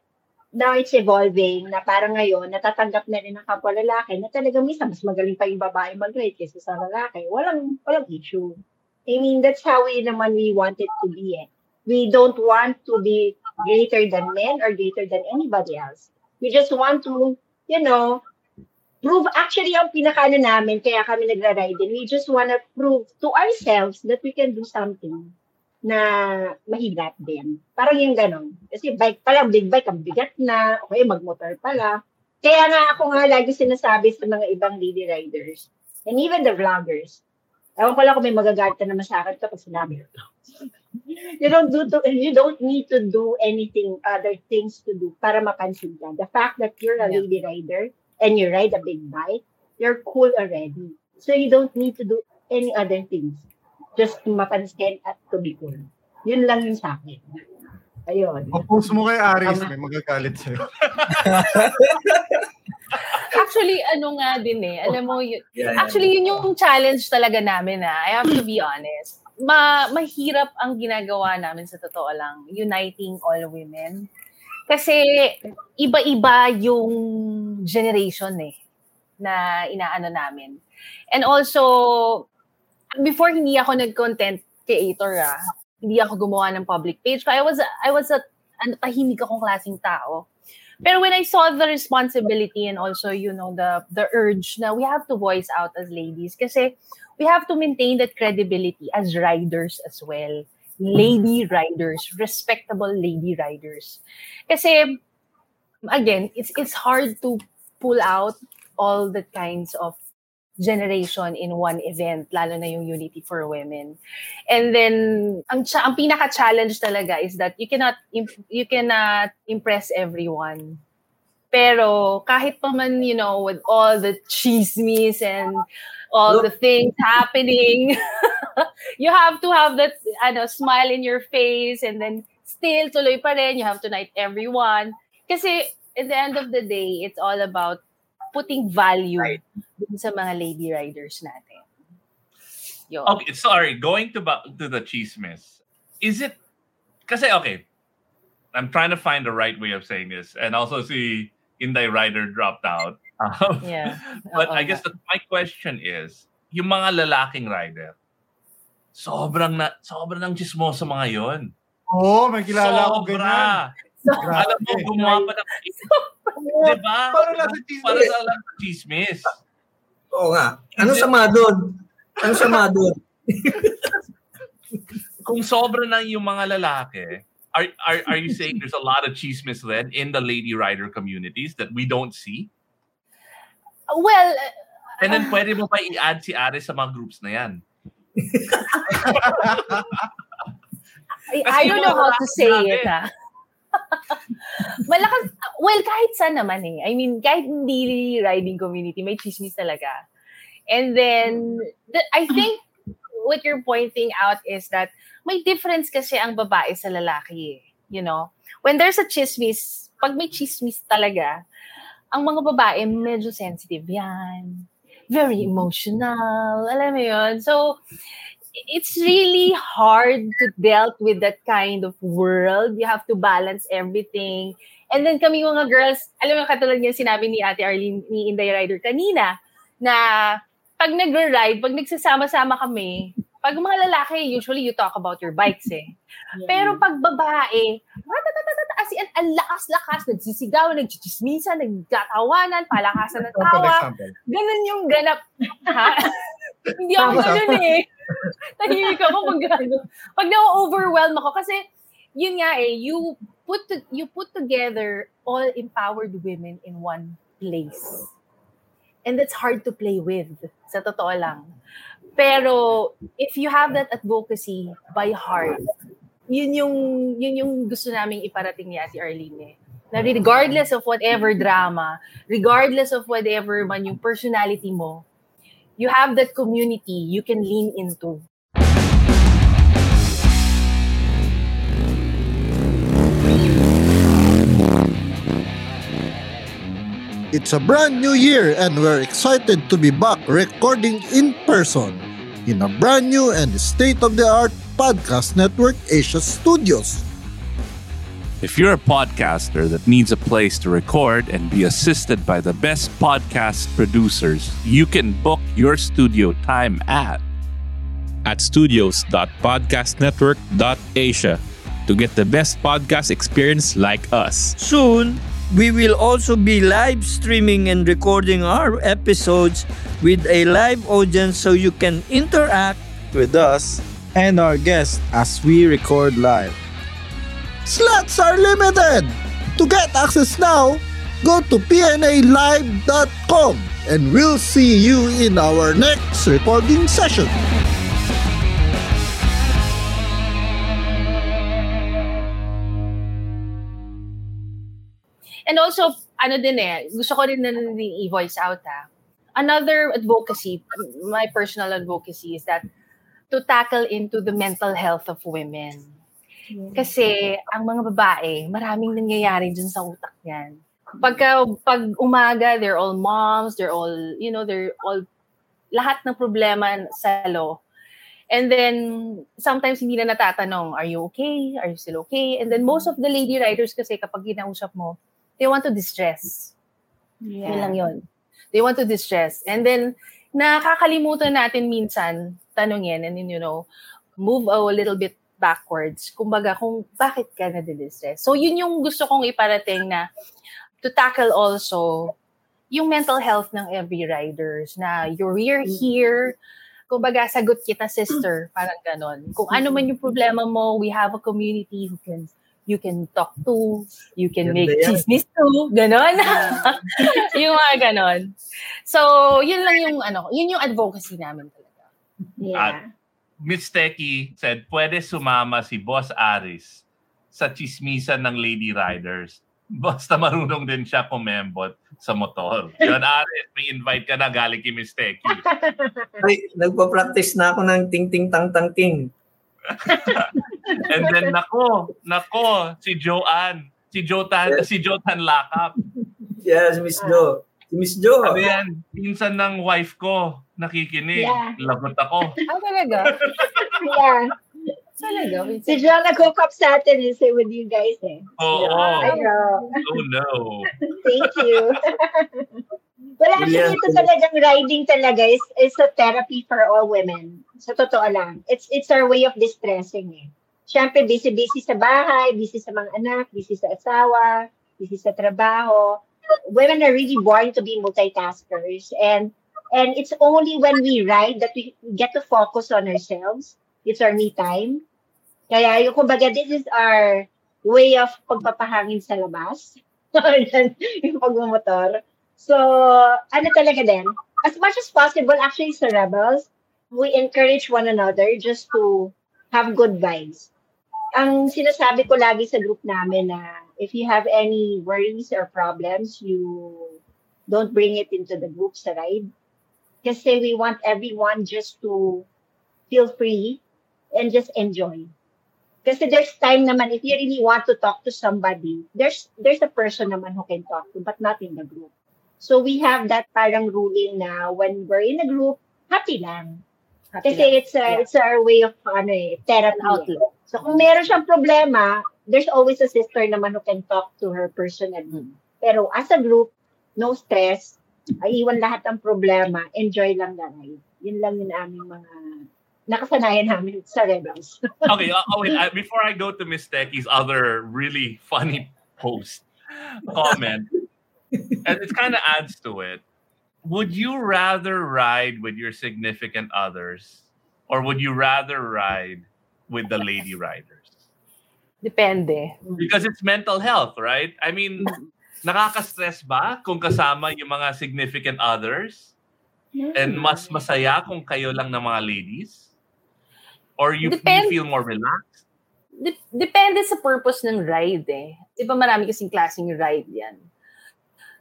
[SPEAKER 1] now it's evolving na parang ngayon, natatanggap na rin ng kapwa lalaki na talagang minsan mas magaling pa yung babae mag-ride kaysa sa lalaki. Walang, walang issue. I mean, that's how we naman we want it to be eh. We don't want to be greater than men or greater than anybody else. We just want to, you know, prove, actually, ang pinakaano namin, kaya kami nagra-ride din, we just want to prove to ourselves that we can do something na mahirap din. Parang yung ganon. Kasi bike pa lang, big bike, ang bigat na, okay, magmotor pala. Kaya nga ako nga lagi sinasabi sa mga ibang lady riders, and even the vloggers, ewan ko lang kung may magagata naman sa akin kapag sinabi ko. you don't do to, you don't need to do anything other things to do para mapansin ka. The fact that you're a
[SPEAKER 6] Yeah.
[SPEAKER 1] lady rider and you ride a big bike, you're cool already. So you don't need to do any other things. Just mapansin at to be cool. Yun lang yung sa akin. Ayun.
[SPEAKER 3] O post mo kay Aris, may magagalit sa'yo.
[SPEAKER 6] Actually, ano nga din eh. Alam mo, yun,
[SPEAKER 4] Yeah, yeah.
[SPEAKER 6] actually, yun yung challenge talaga namin ah. I have to be honest. Ma mahirap ang ginagawa namin sa totoo lang, uniting all women. Kasi iba-iba yung generation eh na inaano namin. And also, before hindi ako nag-content creator ah, hindi ako gumawa ng public page. I was, I was a, ano, tahimik akong klaseng tao. Pero when I saw the responsibility and also, you know, the the urge na we have to voice out as ladies kasi we have to maintain that credibility as riders as well. Lady riders, respectable lady riders. Kasi again, it's it's hard to pull out all the kinds of generation in one event, lalo na yung Unity for Women. And then, ang, cha- ang pinaka-challenge talaga is that you cannot, imp- you cannot impress everyone. Pero kahit pa man, you know, with all the chismes and all the things happening, you have to have that ano, smile in your face and then still tuloy pa rin, you have to night everyone. Kasi at the end of the day, it's all about putting value dun sa mga lady riders natin. Yun.
[SPEAKER 2] Okay, sorry. Going to ba- to the chismis. Is it kasi okay. I'm trying to find the right way of saying this. And also si Inday Rider dropped out. Um,
[SPEAKER 6] Yeah.
[SPEAKER 2] But
[SPEAKER 6] Oo
[SPEAKER 2] I guess that my question is, yung mga lalaking rider, sobrang na sobrang ng chismoso mga yon.
[SPEAKER 3] Oo, may kilala ako ganyan.
[SPEAKER 2] Sobra.
[SPEAKER 3] Grabe.
[SPEAKER 2] Alam mo, gumawa pa ng... Di ba?
[SPEAKER 3] Para lang sa chismis.
[SPEAKER 2] Para sa lang sa chismis.
[SPEAKER 4] Oo nga. Ano sama doon? Ano sama doon?
[SPEAKER 2] Kung sobra na yung mga lalaki, are, are, are you saying there's a lot of chismis then in the lady rider communities that we don't see?
[SPEAKER 6] Well,
[SPEAKER 2] And then pwede mo pa i-add si Aris sa mga groups na yan.
[SPEAKER 6] I, I don't know how to say
[SPEAKER 2] grabe.
[SPEAKER 6] it, ha? Malakas, well, kahit saan naman eh. I mean, kahit hindi riding community, may chismis talaga. And then, the, I think what you're pointing out is that may difference kasi ang babae sa lalaki eh. You know? When there's a chismis, pag may chismis talaga, ang mga babae medyo sensitive yan. Very emotional. Alam mo yun? So, it's really hard to deal with that kind of world. You have to balance everything. And then kami mga girls, alam mo katulad yung sinabi ni Ate Arlene, ni Inday Rider kanina, na pag nag-ride, pag nagsasama-sama kami, pag mga lalaki, usually you talk about your bikes eh. Pero pag babae, as in, ang lakas-lakas, nagsisigaw, nagchichismisan, nagkatawanan, palakasan ng tawa. Ganun yung ganap. Hindi ako ganun eh. Tahimik ako pag ano. Pag na-overwhelm ako kasi yun nga eh, you put to, you put together all empowered women in one place. And that's hard to play with, sa totoo lang. Pero if you have that advocacy by heart, yun yung yun yung gusto naming iparating ni Ate Arlene eh. Na regardless of whatever drama, regardless of whatever man yung personality mo, you have that community you can lean into.
[SPEAKER 8] It's a brand new year and we're excited to be back recording in person in a brand new and state-of-the-art podcast network Asia Studios.
[SPEAKER 2] If you're a podcaster that needs a place to record and be assisted by the best podcast producers, you can book your studio time at
[SPEAKER 7] at studios.podcastnetwork.asia to get the best podcast experience like us.
[SPEAKER 9] Soon, we will also be live streaming and recording our episodes with a live audience so you can interact
[SPEAKER 5] With us and our guests as we record live.
[SPEAKER 8] Slots are limited! To get access now, go to pnalive.com and we'll see you in our next recording session.
[SPEAKER 6] And also, ano din eh, gusto ko rin na i-voice out ha. another advocacy, my personal advocacy is that to tackle into the mental health of women. Kasi ang mga babae, maraming nangyayari dyan sa utak niyan. Pagka, pag umaga, they're all moms, they're all, you know, they're all, lahat ng problema sa law. And then, sometimes hindi na natatanong, are you okay? Are you still okay? And then most of the lady writers kasi kapag ginausap mo, they want to distress.
[SPEAKER 1] Yeah.
[SPEAKER 6] Yun lang yun. They want to distress. And then, nakakalimutan natin minsan tanongin and then, you know, move a little bit backwards. Kumbaga, kung bakit ka na-distress. So, yun yung gusto kong iparating na to tackle also yung mental health ng every riders na you're here, kumbaga, sagot kita, sister. Parang ganon. Kung ano man yung problema mo, we have a community who can you can talk to, you can
[SPEAKER 4] Ganda
[SPEAKER 6] make
[SPEAKER 4] yan.
[SPEAKER 6] chismis to, ganon. yung mga ganon. So, yun lang yung ano, yun yung advocacy namin talaga.
[SPEAKER 1] Yeah.
[SPEAKER 2] Miss Teki said, pwede sumama si Boss Aris sa chismisan ng Lady Riders. Basta marunong din siya kumembot sa motor. Yun, Aris, may invite ka na galing kay Miss Teki.
[SPEAKER 4] Ay, nagpa-practice na ako ng ting-ting-tang-tang-ting.
[SPEAKER 2] And then, nako, nako, si Joanne. Si Jotan, si Jotan Lakap.
[SPEAKER 4] Yeah, si Miss Jo. Si Miss Jo.
[SPEAKER 2] Ano yan? Minsan ng wife ko nakikinig.
[SPEAKER 1] Yeah.
[SPEAKER 2] Lagot ako.
[SPEAKER 6] Ah, talaga?
[SPEAKER 1] Yeah.
[SPEAKER 6] talaga?
[SPEAKER 1] Si John nag-hook up sa atin eh, say with you guys eh.
[SPEAKER 2] Oo.
[SPEAKER 1] I know.
[SPEAKER 2] Oh no.
[SPEAKER 1] Thank you. well, actually,
[SPEAKER 4] Brilliant.
[SPEAKER 1] ito talagang riding talaga is, is a therapy for all women. Sa totoo lang. It's it's our way of distressing eh. Siyempre, busy-busy sa bahay, busy sa mga anak, busy sa asawa, busy sa trabaho. Women are really born to be multitaskers. And and it's only when we ride that we get to focus on ourselves. It's our me time. Kaya yung kumbaga, this is our way of pagpapahangin sa labas. Yung pagmumotor. So, ano talaga din, as much as possible, actually sa Rebels, we encourage one another just to have good vibes. Ang sinasabi ko lagi sa group namin na if you have any worries or problems, you don't bring it into the group sa ride. Kasi we want everyone just to feel free and just enjoy. Kasi there's time naman, if you really want to talk to somebody, there's there's a person naman who can talk to, but not in the group. So we have that parang ruling na when we're in a group, happy lang.
[SPEAKER 6] Happy
[SPEAKER 1] Kasi
[SPEAKER 6] lang.
[SPEAKER 1] it's a,
[SPEAKER 6] Yeah.
[SPEAKER 1] it's our way of ano eh, therapy.
[SPEAKER 6] Outlet.
[SPEAKER 1] eh. So kung meron siyang problema, there's always a sister naman who can talk to her personally. Pero as a group, no stress, ay iwan lahat ng problema, enjoy lang the ride. Yun lang yun aming mga nakasanayan namin sa Rebels.
[SPEAKER 2] Okay, uh, oh, wait, I, before I go to Miss Teki's other really funny post comment, and it kind of adds to it. Would you rather ride with your significant others, or would you rather ride with the lady riders?
[SPEAKER 6] Depende.
[SPEAKER 2] Because it's mental health, right? I mean, nakaka-stress ba kung kasama yung mga significant others? And mas masaya kung kayo lang ng mga ladies? Or you, you
[SPEAKER 6] Depend-
[SPEAKER 2] feel more relaxed?
[SPEAKER 6] Dep- depende sa purpose ng ride eh. Di ba marami kasing klaseng ride yan.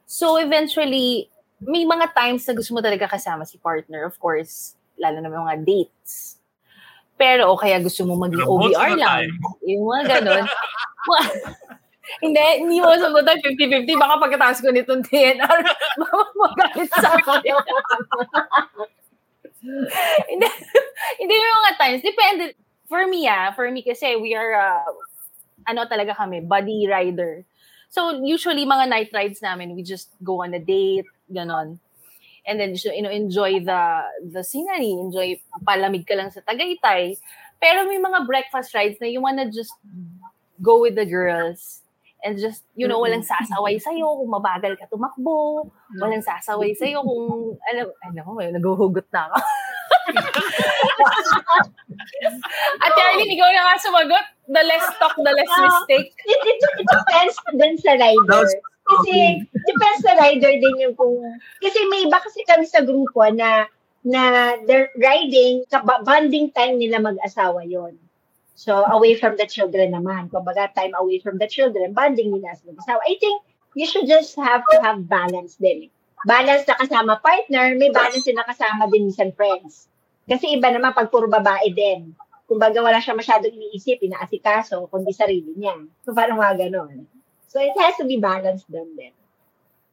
[SPEAKER 6] So eventually, may mga times na gusto mo talaga kasama si partner, of course, lalo na may mga dates. Pero o kaya gusto mo maging OBR lang. Yung mga ganun. Hindi, hindi mo sa mga 50-50. Baka pagkatapos ko nitong TNR, magalit sa akin. hindi, hindi may mga times. Depende. For me, ah, for me kasi we are, uh, ano talaga kami, buddy rider. So, usually, mga night rides namin, we just go on a date, ganon. And then, just, you know, enjoy the the scenery, enjoy, palamig ka lang sa Tagaytay. Pero may mga breakfast rides na you wanna just go with the girls and just, you know, walang sasaway sa'yo kung mabagal ka tumakbo, walang sasaway sa'yo kung, alam, alam mo, may naguhugot na ako. At Charlene, ikaw na nga sumagot. The less talk, the less mistake.
[SPEAKER 1] it, it, it depends din sa rider. Kasi, depends sa rider din yung kung, kasi may iba kasi kami sa grupo na, na they're riding, bonding time nila mag-asawa yon So, away from the children naman. Kumbaga, time away from the children, bonding nila sa mag-asawa. I think, you should just have to have balance din. balance na kasama partner, may balance din na kasama din minsan friends. Kasi iba naman pag puro babae din. Kumbaga wala siya masyadong iniisip, inaasikaso, kundi sarili niya. So parang mga ganon. So it has to be balanced din din.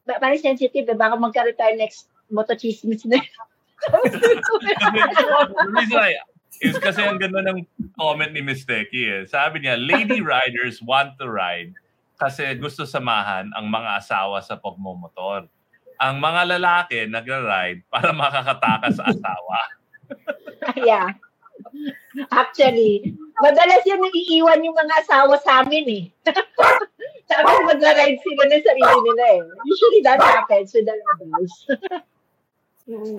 [SPEAKER 1] Ba- parang sensitive, eh. baka magkaroon tayo next motochismis na.
[SPEAKER 2] the reason I is kasi ang ganda ng comment ni Miss Tecky eh. Sabi niya, lady riders want to ride kasi gusto samahan ang mga asawa sa pagmumotor. Ang mga lalaki nagra-ride para makakatakas sa asawa.
[SPEAKER 1] yeah. Actually, madalas yan naiiwan yung mga asawa sa amin eh. Tapos magra-ride sila ng sarili nila eh. Usually that happens with the rebels.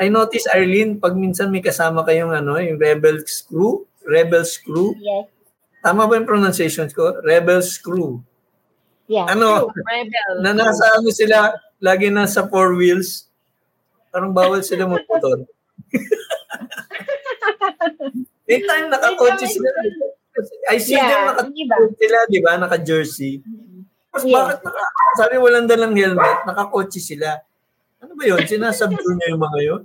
[SPEAKER 4] I notice, Arlene, pag minsan may kasama kayong ano, yung Rebels Crew, Rebels Crew,
[SPEAKER 1] yes.
[SPEAKER 4] tama ba yung pronunciation ko? Rebels Crew.
[SPEAKER 1] Yeah.
[SPEAKER 4] Ano,
[SPEAKER 6] Rebel.
[SPEAKER 4] na nasa ano sila, lagi nasa four wheels, parang bawal sila magmotor. May time nakakotse sila. I see
[SPEAKER 1] Yeah,
[SPEAKER 4] them nakakotse sila, di ba? Naka-jersey. Tapos
[SPEAKER 1] Yes.
[SPEAKER 4] bakit naka, sabi walang dalang helmet, nakakotse sila. Ano ba yun? Sinasabdo niyo yung mga yun?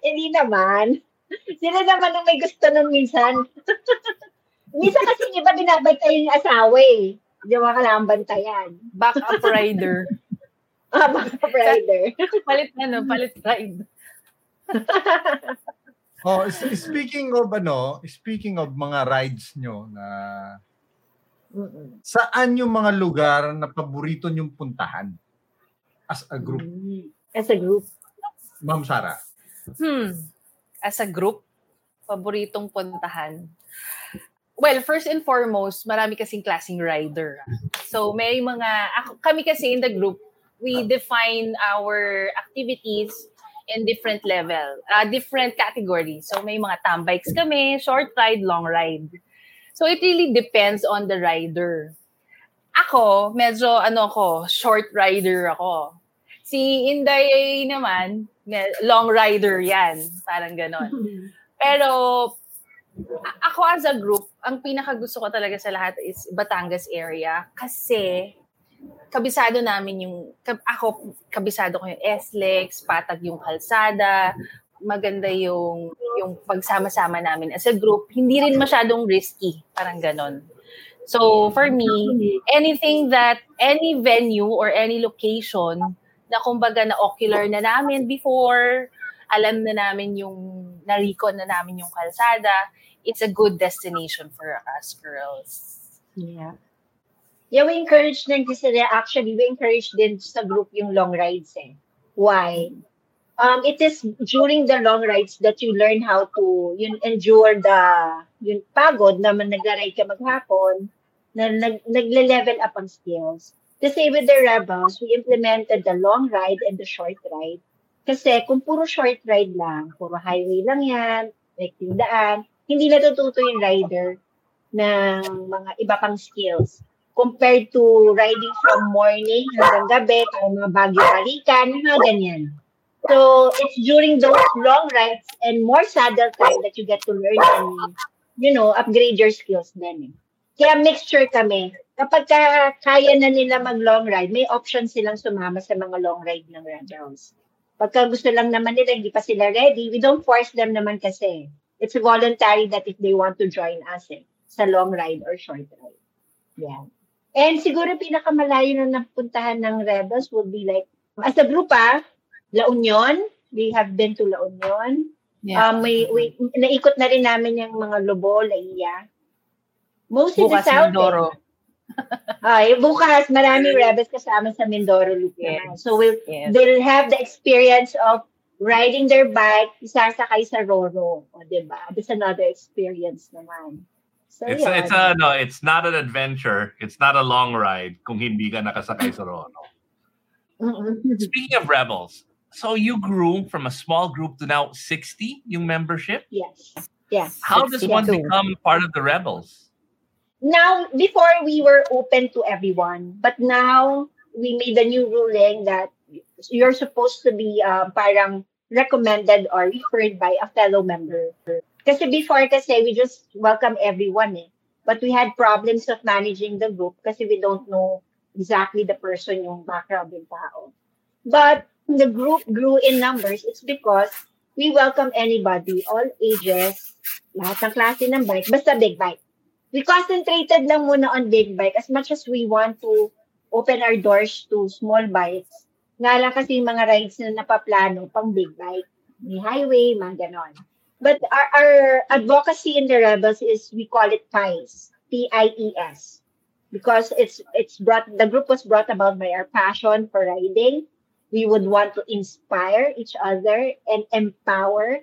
[SPEAKER 1] Hindi naman. Sila naman ang may gusto nun minsan. minsan kasi yung iba binabantay yung asawa eh. Hindi mo kailangan bantayan.
[SPEAKER 6] Backup rider.
[SPEAKER 1] Ah, baka rider.
[SPEAKER 6] palit ano, palit ride.
[SPEAKER 3] Oh, speaking of ano, speaking of mga rides nyo na
[SPEAKER 1] Mm-mm.
[SPEAKER 3] saan yung mga lugar na paborito nyong puntahan as a group?
[SPEAKER 1] Mm. As a group.
[SPEAKER 3] Ma'am Sara.
[SPEAKER 6] Hmm. As a group, paboritong puntahan. Well, first and foremost, marami kasing klaseng rider. So may mga, ako, kami kasi in the group, we define our activities in different level, uh, different categories. So may mga tambikes kami, short ride, long ride. So it really depends on the rider. Ako, medyo ano ko, short rider ako. Si Inday naman, long rider yan. Parang ganon. Pero ako as a group, ang pinaka gusto ko talaga sa lahat is Batangas area kasi kabisado namin yung ako kabisado ko yung SLEX, patag yung kalsada, maganda yung yung pagsama-sama namin as a group, hindi rin masyadong risky, parang ganon. So for me, anything that any venue or any location na kumbaga na ocular na namin before, alam na namin yung narikon na namin yung kalsada, it's a good destination for us girls.
[SPEAKER 1] Yeah. Yeah, we encourage din kasi actually, we encourage din sa group yung long rides eh. Why? Um, it is during the long rides that you learn how to yun, endure the yung pagod na nag-ride ka maghapon, na nag, nagle-level up ang skills. Kasi with the rebels, we implemented the long ride and the short ride. Kasi kung puro short ride lang, puro highway lang yan, like tindaan, hindi natututo yung rider ng mga iba pang skills compared to riding from morning hanggang gabi, o mga bagyo balikan, mga ganyan. So, it's during those long rides and more saddle time that you get to learn and, you know, upgrade your skills din. Eh. Kaya mixture kami. Kapag ka, kaya na nila mag-long ride, may option silang sumama sa mga long ride ng Rebels. Pagka gusto lang naman nila, hindi pa sila ready, we don't force them naman kasi. It's voluntary that if they want to join us eh, sa long ride or short ride. Yeah. And siguro pinakamalayo na napuntahan ng Rebels would be like, as a group ah, La Union, we have been to La Union.
[SPEAKER 6] Yeah.
[SPEAKER 1] Um, may, we, naikot na rin namin yung mga Lobo, Laia. Most in the
[SPEAKER 6] Bukas
[SPEAKER 1] south.
[SPEAKER 6] Mindoro.
[SPEAKER 1] Eh. Ay, bukas, marami rebels kasama sa Mindoro loop naman. So we'll,
[SPEAKER 6] Yes.
[SPEAKER 1] they'll have the experience of riding their bike, isasakay sa Roro. O, diba? It's another experience naman. So,
[SPEAKER 2] It's
[SPEAKER 1] yun.
[SPEAKER 2] it's a no, it's not an adventure. It's not a long ride kung hindi ka nakasakay sa.
[SPEAKER 1] Mm-mm.
[SPEAKER 2] Speaking of rebels, so you grew from a small group to now 60 yung membership.
[SPEAKER 1] Yes. Yes.
[SPEAKER 2] How does one become part of the rebels?
[SPEAKER 1] now before we were open to everyone but now we made a new ruling that you're supposed to be um, parang recommended or referred by a fellow member kasi before kasi we just welcome everyone eh but we had problems of managing the group kasi we don't know exactly the person yung background ng tao But the group grew in numbers. It's because we welcome anybody, all ages, lahat ng klase ng bike, basta big bike. We concentrated lang muna on big bike as much as we want to open our doors to small bikes. Nga lang kasi yung mga rides na napaplano pang big bike. May highway, mga ganon. But our, our advocacy in the Rebels is we call it PIES, P-I-E-S. Because it's it's brought the group was brought about by our passion for riding. We would want to inspire each other and empower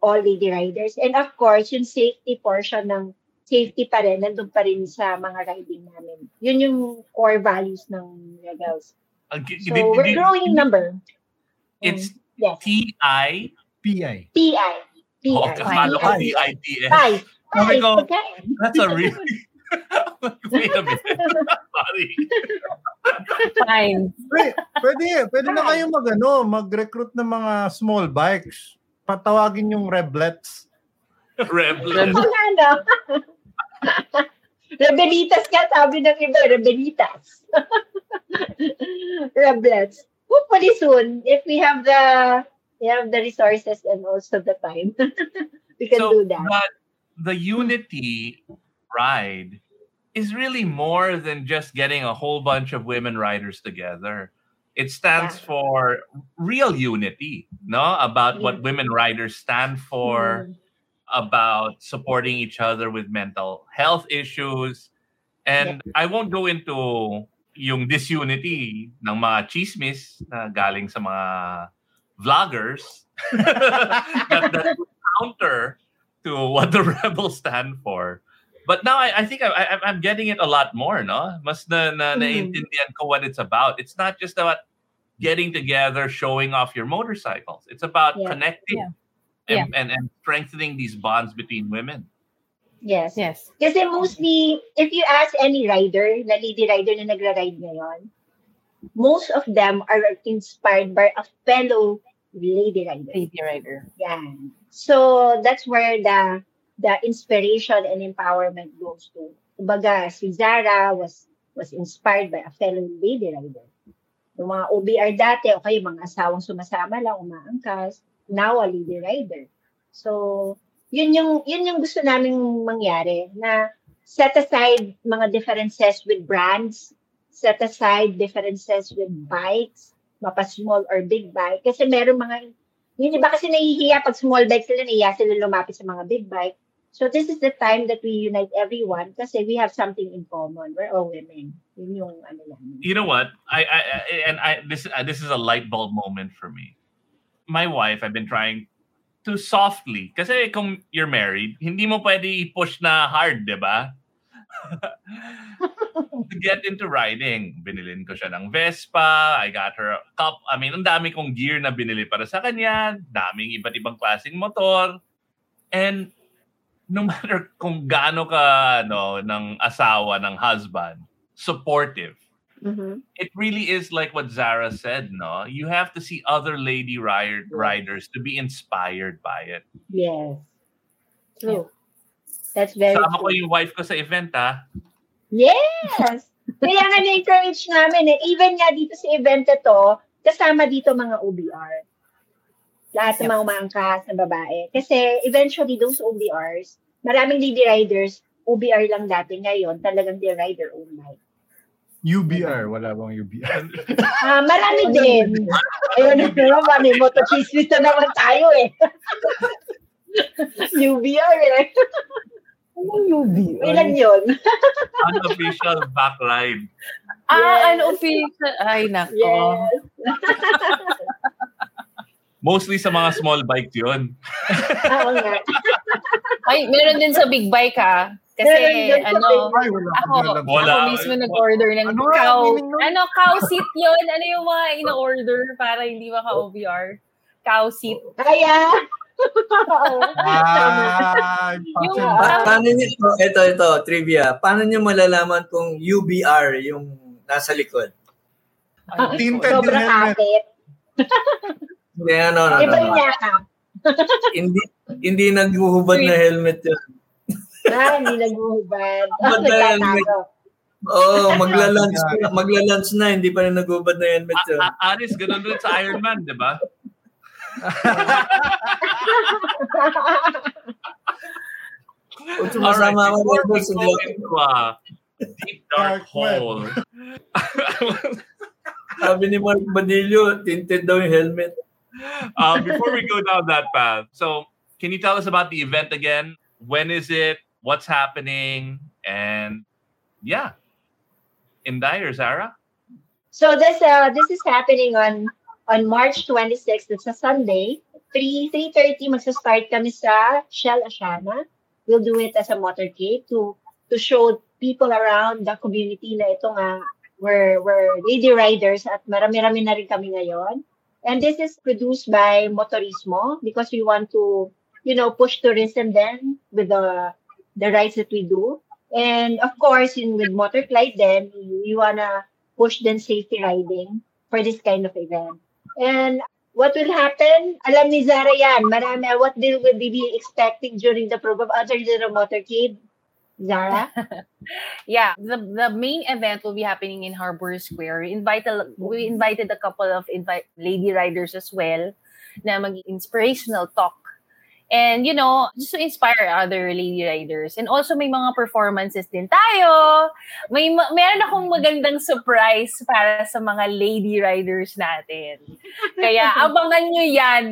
[SPEAKER 1] all lady riders. And of course, yung safety portion ng safety pa rin, nandun pa rin sa mga riding namin. Yun yung core values ng Rebels.
[SPEAKER 2] Uh, g-
[SPEAKER 1] So,
[SPEAKER 2] did-
[SPEAKER 1] we're
[SPEAKER 2] did-
[SPEAKER 1] growing in number.
[SPEAKER 2] It's
[SPEAKER 1] Yes.
[SPEAKER 2] T-I.
[SPEAKER 3] PI.
[SPEAKER 1] PI. PI.
[SPEAKER 2] Oh,
[SPEAKER 1] PI.
[SPEAKER 2] T-I-T-S.
[SPEAKER 1] Pie.
[SPEAKER 2] Sabi
[SPEAKER 1] Pie.
[SPEAKER 2] ko,
[SPEAKER 1] Pagkain.
[SPEAKER 2] That's a really... Wait a minute. Sorry.
[SPEAKER 6] Fine.
[SPEAKER 3] Pwede, pwede, pwede na kayo mag, ano, mag-recruit ng mga small bikes. Patawagin yung reblets.
[SPEAKER 2] Rebel.
[SPEAKER 1] Ano ano? Rebelitas ka, sabi ng iba, Rebelitas. Reblets. Hopefully soon, if we have the we have the resources and also the time, we can
[SPEAKER 2] so
[SPEAKER 1] do that.
[SPEAKER 2] But the unity ride is really more than just getting a whole bunch of women riders together. It stands
[SPEAKER 1] Yeah.
[SPEAKER 2] for real unity, no? About what women riders stand for,
[SPEAKER 1] Mm.
[SPEAKER 2] about supporting each other with mental health issues. And I won't go into yung disunity ng mga chismis na galing sa mga vloggers that, that counter to what the rebels stand for. But now I, I think I, I, I'm getting it a lot more, no? Mas na, na,
[SPEAKER 1] Mhm.
[SPEAKER 2] naiintindihan ko what it's about. It's not just about getting together, showing off your motorcycles. It's about
[SPEAKER 1] Yeah.
[SPEAKER 2] connecting
[SPEAKER 6] Yeah.
[SPEAKER 2] And, and, and strengthening these bonds between women.
[SPEAKER 1] Yes.
[SPEAKER 6] Yes.
[SPEAKER 1] Kasi mostly, if you ask any rider, na lady rider na nagra-ride ngayon, most of them are inspired by a fellow lady rider.
[SPEAKER 6] Lady rider.
[SPEAKER 1] Yan. So that's where the the inspiration and empowerment goes to. Kumbaga, si Zara was was inspired by a fellow lady rider. Yung mga OBR dati, o kayo mga asawang sumasama lang, umaangkas, now a lady rider. So, yun yung, yun yung gusto naming mangyari, na set aside mga differences with brands, set aside differences with bikes, mapa small or big bike. Kasi meron mga yung iba kasi nahihiya pag small bike sila, nahihiya sila lumapit sa mga big bike. So this is the time that we unite everyone kasi we have something in common. We're all women. Yun yung ano.
[SPEAKER 2] You know what? I, I, I and I this uh, this is a light bulb moment for me. My wife, I've been trying to softly kasi kung you're married, hindi mo pwede i-push na hard, 'di ba? to get into riding. Binilin ko siya ng Vespa. I got her a cup. I mean, ang dami kong gear na binili para sa kanya. Daming iba't ibang klaseng motor. And no matter kung gaano ka no, ng asawa, ng husband, supportive.
[SPEAKER 1] Mhm.
[SPEAKER 2] It really is like what Zara said, no? You have to see other lady ride, riders to be inspired by it.
[SPEAKER 1] Yes. True. That's very
[SPEAKER 2] Sama ko
[SPEAKER 1] true.
[SPEAKER 2] yung wife ko sa event, ah.
[SPEAKER 1] Yes! Kaya nga na-encourage namin eh. Even nga dito sa event na to, kasama dito mga OBR. Lahat ng mga umaangkas na babae. Kasi eventually those OBRs, maraming lady riders, OBR lang dati ngayon, talagang they ride their own bike.
[SPEAKER 3] UBR, wala bang UBR?
[SPEAKER 1] Ah, marami din. Ayun na naman, may motochismis na naman tayo eh. UBR eh.
[SPEAKER 6] Anong UB?
[SPEAKER 1] Ilan yun?
[SPEAKER 2] Unofficial back ride.
[SPEAKER 6] Ah,
[SPEAKER 1] Yes.
[SPEAKER 6] unofficial. Ay, nako.
[SPEAKER 1] Yes.
[SPEAKER 2] Mostly sa mga small bikes yun.
[SPEAKER 1] Oo nga.
[SPEAKER 6] Ay, meron din sa big bike ha. Kasi,
[SPEAKER 1] Meron din sa
[SPEAKER 6] ano,
[SPEAKER 3] Ay, wala
[SPEAKER 6] ako.
[SPEAKER 2] Wala.
[SPEAKER 6] ako mismo nag-order ng
[SPEAKER 3] Ano
[SPEAKER 6] cow. Ano, cow seat yun? Ano yung mga in-order para hindi maka-OVR? Cow seat.
[SPEAKER 1] Kaya.
[SPEAKER 3] Ah,
[SPEAKER 6] Yung-
[SPEAKER 3] yung
[SPEAKER 4] Pa- paano niyo ito, ito, ito, trivia. Paano niyo malalaman kung UBR yung nasa likod?
[SPEAKER 6] Ay,
[SPEAKER 3] Tinted yung
[SPEAKER 1] sobrang
[SPEAKER 3] helmet.
[SPEAKER 1] kapit.
[SPEAKER 4] Hindi, ano, ano,
[SPEAKER 1] Iba
[SPEAKER 4] ano.
[SPEAKER 1] yung yakap.
[SPEAKER 4] Hindi, hindi naghuhubad na helmet yun.
[SPEAKER 1] Ah, hindi naghuhubad.
[SPEAKER 4] Hubad na helmet. Oo, oh, magla-lunch na, magla-lunch na, hindi pa rin nagubad na helmet yun.
[SPEAKER 2] A- A- Aris, ganun rin sa Iron Man, di ba?
[SPEAKER 4] Sumasama ako
[SPEAKER 2] before we go
[SPEAKER 4] hindi ako-
[SPEAKER 2] into a deep dark hole,
[SPEAKER 4] Sabi ni Mark Badillo, tinted daw yung helmet.
[SPEAKER 2] Uh, before we go down that path, so can you tell us about the event again? When is it? What's happening? And yeah, in Dyer, Sarah.
[SPEAKER 1] So this uh this is happening on on March 26th. It's a Sunday. 3 3:30 magsa-start kami sa Shell Ashana. We'll do it as a motorcade to to show people around the community na ito nga we're we're lady riders at marami-rami na rin kami ngayon. And this is produced by Motorismo because we want to you know push tourism then with the the rides that we do. And of course, in with Motorclide then we, wanna push then safety riding for this kind of event. And what will happen? Alam ni Zara yan. Marami. What will we be expecting during the program other than a motorcade? Zara?
[SPEAKER 6] yeah, the the main event will be happening in Harbor Square. We invited we invited a couple of invite lady riders as well na mag inspirational talk. And you know, just to inspire other lady riders. And also may mga performances din tayo. May ma- meron akong magandang surprise para sa mga lady riders natin. Kaya abangan nyo yan.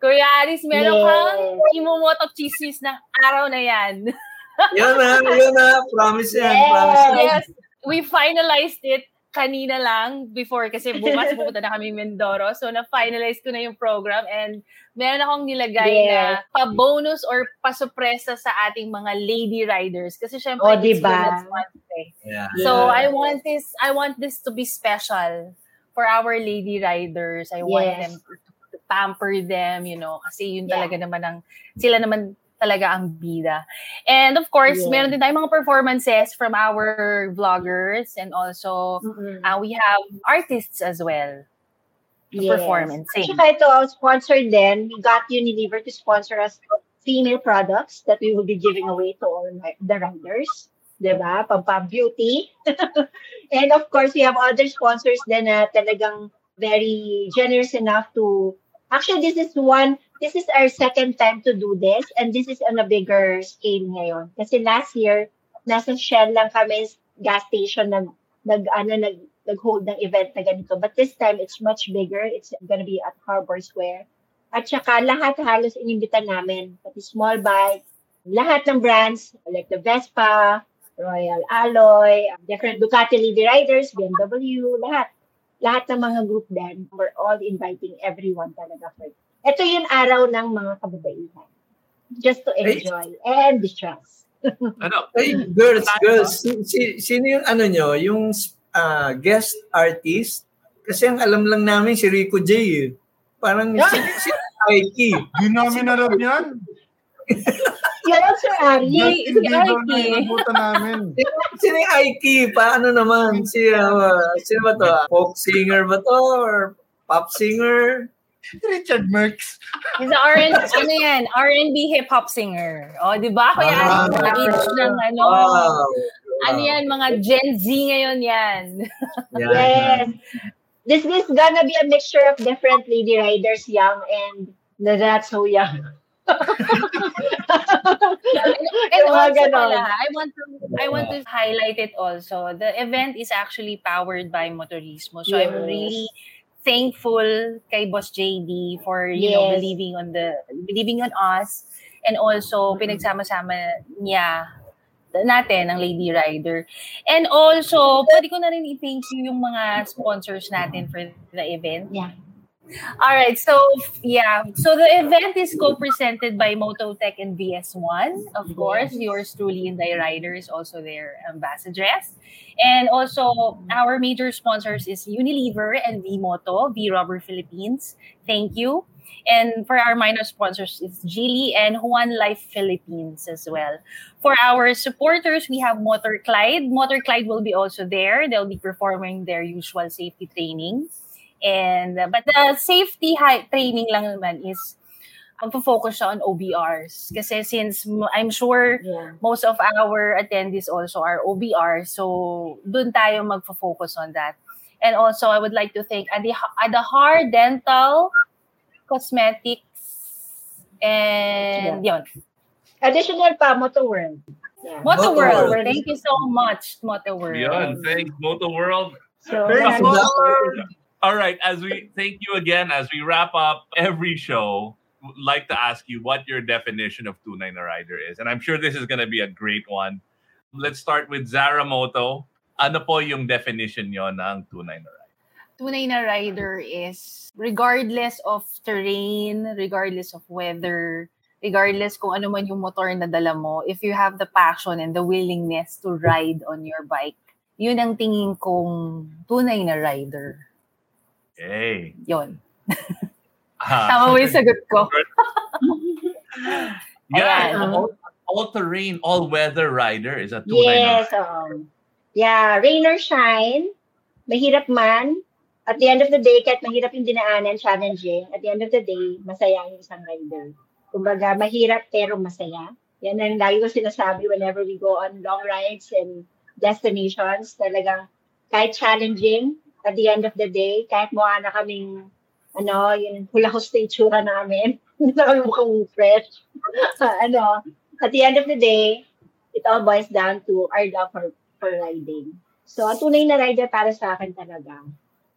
[SPEAKER 6] Kuya Aris, meron
[SPEAKER 1] Yes.
[SPEAKER 6] kang imomotok chismis ng araw na yan.
[SPEAKER 4] Yun na, yun na. Promise yan,
[SPEAKER 1] Yes.
[SPEAKER 4] promise yan.
[SPEAKER 6] yes, we finalized it kanina lang before kasi bukas pupunta na kami Mindoro. So na-finalize ko na yung program and meron akong nilagay na
[SPEAKER 1] Yes.
[SPEAKER 6] pa-bonus or pa-supresa sa ating mga lady riders kasi syempre
[SPEAKER 1] Oh,
[SPEAKER 6] it's
[SPEAKER 1] diba?
[SPEAKER 6] Women's Month eh.
[SPEAKER 4] Yeah.
[SPEAKER 6] So
[SPEAKER 1] Yeah.
[SPEAKER 6] I want this I want this to be special for our lady riders. I want
[SPEAKER 1] Yes.
[SPEAKER 6] them to, to pamper them, you know, kasi yun
[SPEAKER 1] Yeah.
[SPEAKER 6] talaga naman ang sila naman talaga ang bida. And of course,
[SPEAKER 1] Yeah.
[SPEAKER 6] meron din tayong mga performances from our vloggers and also
[SPEAKER 1] Mm-mm.
[SPEAKER 6] uh, we have artists as well to
[SPEAKER 1] Yes.
[SPEAKER 6] perform and sing.
[SPEAKER 1] ito, our sponsor din, we got Unilever to sponsor us female products that we will be giving away to all my- the riders. Diba? Pampam beauty. and of course, we have other sponsors din na talagang very generous enough to Actually, this is one, this is our second time to do this and this is on a bigger scale ngayon. Kasi last year, nasa Shell lang kami, gas station, nag, nag, ano, nag, nag-hold ng event na ganito. But this time, it's much bigger. It's gonna be at Harbor Square. At saka lahat halos inimbitan namin. Pati small bike, lahat ng brands, like the Vespa, Royal Alloy, different Ducati Lady Riders, BMW, lahat. Lahat ng mga group din, we're all inviting everyone talaga for Ito yung araw ng mga kababaihan. Just to enjoy and distress.
[SPEAKER 2] Ano?
[SPEAKER 4] Hey, girls, girls, si, si, sino yung ano nyo, yung ah, guest artist? Kasi ang alam lang namin si Rico J. Eh. Parang si, si Aiki.
[SPEAKER 3] Di namin alam yan.
[SPEAKER 1] Yun, Sir Ari.
[SPEAKER 6] Si Aiki.
[SPEAKER 3] na inabutan namin.
[SPEAKER 4] Sino yung Aiki? Paano naman? Si, ah, sino ba to? Ah, Folk singer ba to? Or pop singer?
[SPEAKER 3] Richard Merckx.
[SPEAKER 6] He's a R&B, ano yan, R&B hip-hop singer. O, di ba? Kaya
[SPEAKER 4] Ah.
[SPEAKER 6] mga age ng ano,
[SPEAKER 4] Wow.
[SPEAKER 6] ano yan, mga Gen Z ngayon yan.
[SPEAKER 1] Yes. This is gonna be a mixture of different lady riders, young and the not so young.
[SPEAKER 6] And
[SPEAKER 1] mga
[SPEAKER 6] also pala, I want to I want to highlight it also. The event is actually powered by Motorismo. So I'm
[SPEAKER 1] Yes.
[SPEAKER 6] really thankful kay Boss JD for you know
[SPEAKER 1] Yes.
[SPEAKER 6] believing on the believing on us and also pinagsama-sama niya natin ang Lady Rider. And also, pwede ko na rin i-thank you yung mga sponsors natin for the event.
[SPEAKER 1] Yeah.
[SPEAKER 6] All right, so yeah, so the event is co-presented by Mototech and VS1, of course. Yours truly, and the Rider is also their ambassadress, and also our major sponsors is Unilever and V-Moto, V Rubber Philippines. Thank you. And for our minor sponsors, it's Geely and Juan Life Philippines as well. For our supporters, we have Motor Clyde. Motor Clyde will be also there. They'll be performing their usual safety training. And uh, but the safety high training lang naman is magpo-focus siya on OBRs. Kasi since I'm sure
[SPEAKER 1] Yeah.
[SPEAKER 6] most of our attendees also are OBR, so dun tayo magfo-focus on that. And also, I would like to thank Adi- Adahar Dental Cosmetics and yun.
[SPEAKER 1] Additional pa, Moto World. Yeah.
[SPEAKER 6] Moto
[SPEAKER 4] Moto
[SPEAKER 6] World.
[SPEAKER 1] World.
[SPEAKER 6] Thank you so much, Moto World.
[SPEAKER 2] Yun, thanks, Moto World.
[SPEAKER 1] So,
[SPEAKER 3] Thanks,
[SPEAKER 1] maraming
[SPEAKER 3] Moto
[SPEAKER 1] support.
[SPEAKER 2] All right, as we thank you again, as we wrap up every show, like to ask you what your definition of tunay na rider is. And I'm sure this is going to be a great one. Let's start with Zara Moto. Ano po yung definition nyo ng tunay na rider?
[SPEAKER 6] tunay na rider is regardless of terrain, regardless of weather, regardless kung ano man yung motor na dala mo, if you have the passion and the willingness to ride on your bike, yun ang tingin kong tunay na rider.
[SPEAKER 2] Hey.
[SPEAKER 6] Yun.
[SPEAKER 2] Ah,
[SPEAKER 6] Tama mo yung sagot ko.
[SPEAKER 2] yeah,
[SPEAKER 6] Ayan.
[SPEAKER 2] all, all terrain, all weather rider is a tunay na
[SPEAKER 1] Yes. Um, yeah, rain or shine, mahirap man. At the end of the day, kahit mahirap yung dinaanan, challenging, at the end of the day, masaya yung isang rider. Kumbaga, mahirap pero masaya. Yan ang lagi ko sinasabi whenever we go on long rides and destinations. Talagang kahit challenging, at the end of the day, kahit mukha na kaming, ano, yung hulahos na itsura namin, hindi na kami mukhang fresh. ano, at the end of the day, it all boils down to our love for, for riding. So, ang tunay na rider para sa akin talaga,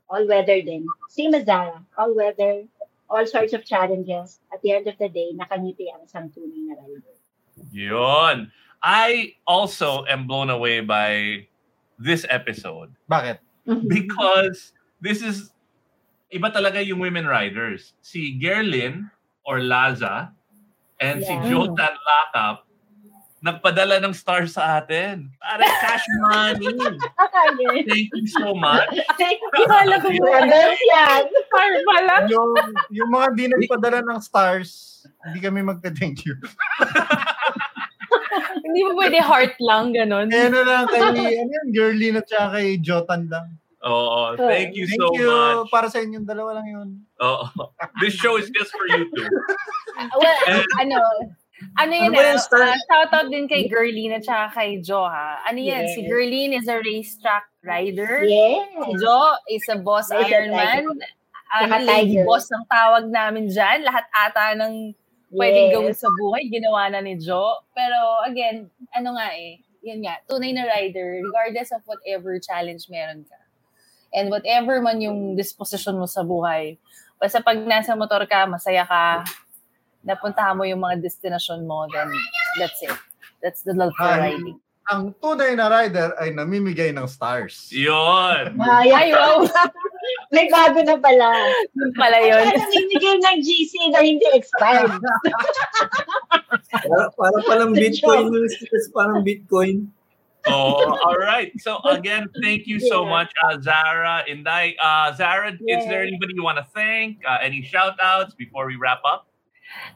[SPEAKER 1] all-weather din. Same as Zara, all-weather, all sorts of challenges. At the end of the day, nakangiti ang isang tunay na rider.
[SPEAKER 2] Yun. I also am blown away by this episode
[SPEAKER 3] Bakit?
[SPEAKER 2] Because this is iba talaga yung women riders. Si Gerlin or Laza and si
[SPEAKER 1] Yeah.
[SPEAKER 2] Jotan Lakap nagpadala ng stars sa atin. Para cash money. Thank you so much.
[SPEAKER 6] Akala ko ba?
[SPEAKER 1] Brothers yan.
[SPEAKER 6] Par pala.
[SPEAKER 3] yung, yung mga di nagpadala ng stars, hindi kami magka-thank you.
[SPEAKER 6] Hindi mo pwede heart lang, ganun.
[SPEAKER 3] Eh, ano lang kay, ano yun, girly at saka kay Jotan lang.
[SPEAKER 2] Oo, thank you
[SPEAKER 3] Thank
[SPEAKER 2] so
[SPEAKER 3] you.
[SPEAKER 2] much.
[SPEAKER 3] Para sa inyong dalawa lang yun.
[SPEAKER 2] Oo. This show is just for you two.
[SPEAKER 6] Well, ano, ano
[SPEAKER 4] Ano ba
[SPEAKER 6] ah,
[SPEAKER 4] yung start?
[SPEAKER 6] ah, shoutout din kay Gerline at saka kay Jo ha. Ano yan,
[SPEAKER 1] Yes.
[SPEAKER 6] si Gerline is a racetrack rider.
[SPEAKER 1] Yes.
[SPEAKER 6] Si Jo is a boss
[SPEAKER 1] and
[SPEAKER 6] Ironman. Ano,
[SPEAKER 1] tiger.
[SPEAKER 6] boss ang tawag namin dyan. Lahat ata ng pwedeng
[SPEAKER 1] Yes.
[SPEAKER 6] gawin sa buhay, ginawa na ni Jo. Pero again, ano nga eh, yun nga, tunay na rider, regardless of whatever challenge meron ka. And whatever man yung disposition mo sa buhay, basta pag nasa motor ka, masaya ka, napuntahan mo yung mga destination mo, then that's it. That's the love for riding.
[SPEAKER 3] Ang tunay na rider ay namimigay ng stars.
[SPEAKER 2] Yun.
[SPEAKER 1] Ay,
[SPEAKER 6] Ay, wow!
[SPEAKER 1] May bago na pala.
[SPEAKER 6] Yun pala yun.
[SPEAKER 1] Namimigay ng GC na hindi expired?
[SPEAKER 4] Para, para palang Bitcoin parang Bitcoin.
[SPEAKER 2] Oh, all right. So again, thank you so
[SPEAKER 1] Yeah.
[SPEAKER 2] much, uh, Zara. Inday, uh, Zara, is there
[SPEAKER 1] Yeah.
[SPEAKER 2] anybody you want to thank? Uh, any shout outs before we wrap up?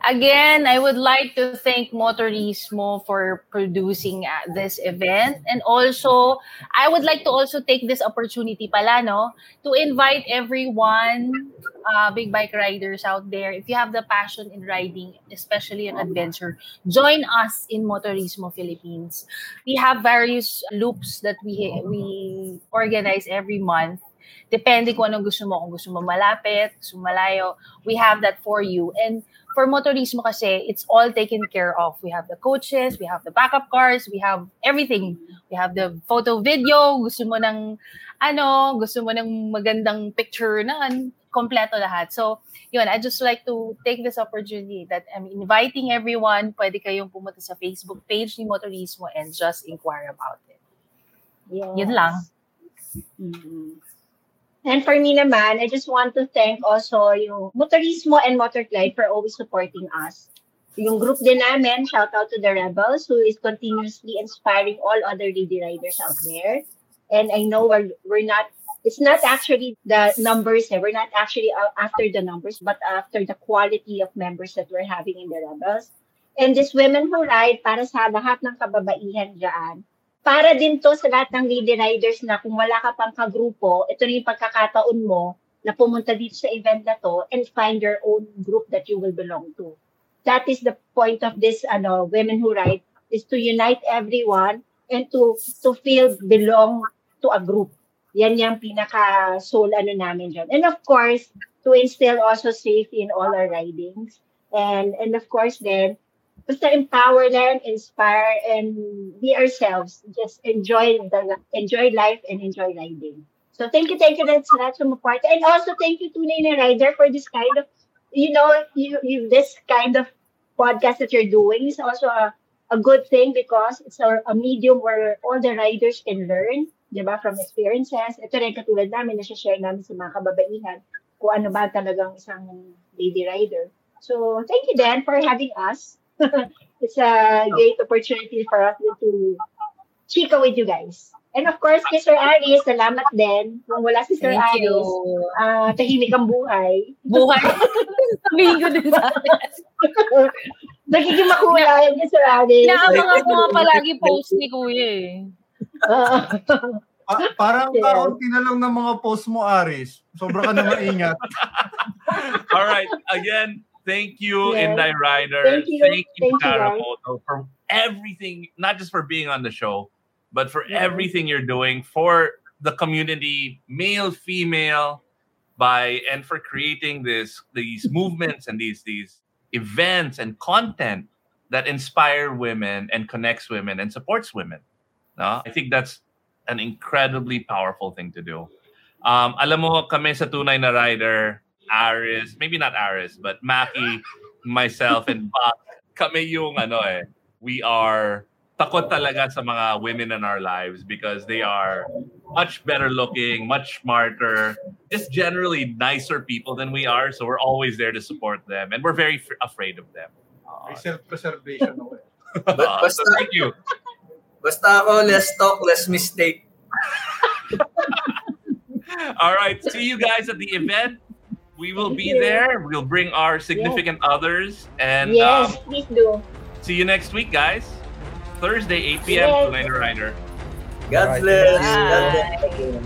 [SPEAKER 6] Again, I would like to thank Motorismo for producing uh, this event. And also, I would like to also take this opportunity pala, no, to invite everyone, uh, big bike riders out there, if you have the passion in riding, especially in adventure, join us in Motorismo Philippines. We have various loops that we we organize every month. Depende kung anong gusto mo. Kung gusto mo malapit, gusto malayo, we have that for you. And for motorismo kasi, it's all taken care of. We have the coaches, we have the backup cars, we have everything. We have the photo video, gusto mo ng ano, gusto mo ng magandang picture na kompleto lahat. So, yun, I just like to take this opportunity that I'm inviting everyone. Pwede kayong pumunta sa Facebook page ni Motorismo and just inquire about it.
[SPEAKER 1] Yes.
[SPEAKER 6] Yun lang.
[SPEAKER 1] Mhm. And for me naman, I just want to thank also yung Motorismo and Motorglide for always supporting us. Yung group din namin, shout out to the Rebels who is continuously inspiring all other lady riders out there. And I know we're, we're not, it's not actually the numbers, eh. we're not actually after the numbers, but after the quality of members that we're having in the Rebels. And this Women Who Ride, para sa lahat ng kababaihan dyan, para din to sa lahat ng lady riders na kung wala ka pang kagrupo, ito na yung pagkakataon mo na pumunta dito sa event na to and find your own group that you will belong to. that is the point of this ano women who write is to unite everyone and to to feel belong to a group. Yan yung pinaka soul ano namin dyan. And of course, to instill also safety in all our ridings. And and of course then, basta empower them, inspire, and be ourselves. Just enjoy the enjoy life and enjoy riding. So thank you, thank you that's that's from part. And also thank you to Nina Rider for this kind of you know, you, you this kind of podcast that you're doing is also a, a good thing because it's a, a medium where all the riders can learn, di ba, from experiences. Ito rin katulad namin, na-share namin sa mga kababaihan kung ano ba talagang isang lady rider. So, thank you, Dan, for having us. it's a great opportunity for us to chika with you guys. And of course, kay Sir Aris, salamat din. Kung wala si Sir
[SPEAKER 6] Thank you.
[SPEAKER 1] Aris, ah tahimik ang buhay.
[SPEAKER 6] Buhay. Sabihin ko din sa akin.
[SPEAKER 1] Nagiging makulayan ni Sir Aris.
[SPEAKER 6] Naabangan ko nga palagi post ni Kuya eh.
[SPEAKER 1] Ah.
[SPEAKER 3] Pa- parang
[SPEAKER 1] Yeah.
[SPEAKER 3] kaunti na lang ng mga post mo, Aris. Sobra ka na maingat.
[SPEAKER 2] All right. Again, thank you,
[SPEAKER 1] Yes.
[SPEAKER 2] Inday Rider.
[SPEAKER 1] Thank you.
[SPEAKER 2] Thank you,
[SPEAKER 1] Thank you,
[SPEAKER 2] for everything, not just for being on the show, but for
[SPEAKER 1] Yeah.
[SPEAKER 2] everything you're doing for the community, male, female, by and for creating this these movements and these these events and content that inspire women and connects women and supports women. No? I think that's an incredibly powerful thing to do. Um, alam mo, kami sa Tunay na Rider, Aris, maybe not Aris, but Maki, myself, and Buck, kami yung ano eh, we are takot talaga sa mga women in our lives because they are much better looking, much smarter, just generally nicer people than we are. So we're always there to support them, and we're very f- afraid of them.
[SPEAKER 3] May self-preservation ako eh.
[SPEAKER 2] Uh, so
[SPEAKER 4] Basta-
[SPEAKER 2] thank you.
[SPEAKER 4] Basta ako, less talk, less mistake.
[SPEAKER 2] All right. See you guys at the event. We will
[SPEAKER 1] Thank
[SPEAKER 2] be
[SPEAKER 1] you.
[SPEAKER 2] there. We'll bring our significant others. And
[SPEAKER 1] yes,
[SPEAKER 2] um,
[SPEAKER 1] please do.
[SPEAKER 2] see you next week, guys. Thursday, 8 p.m.
[SPEAKER 1] Yes.
[SPEAKER 2] to Rider.
[SPEAKER 4] God
[SPEAKER 5] Alright.
[SPEAKER 4] bless.
[SPEAKER 6] Bye.
[SPEAKER 4] God bless.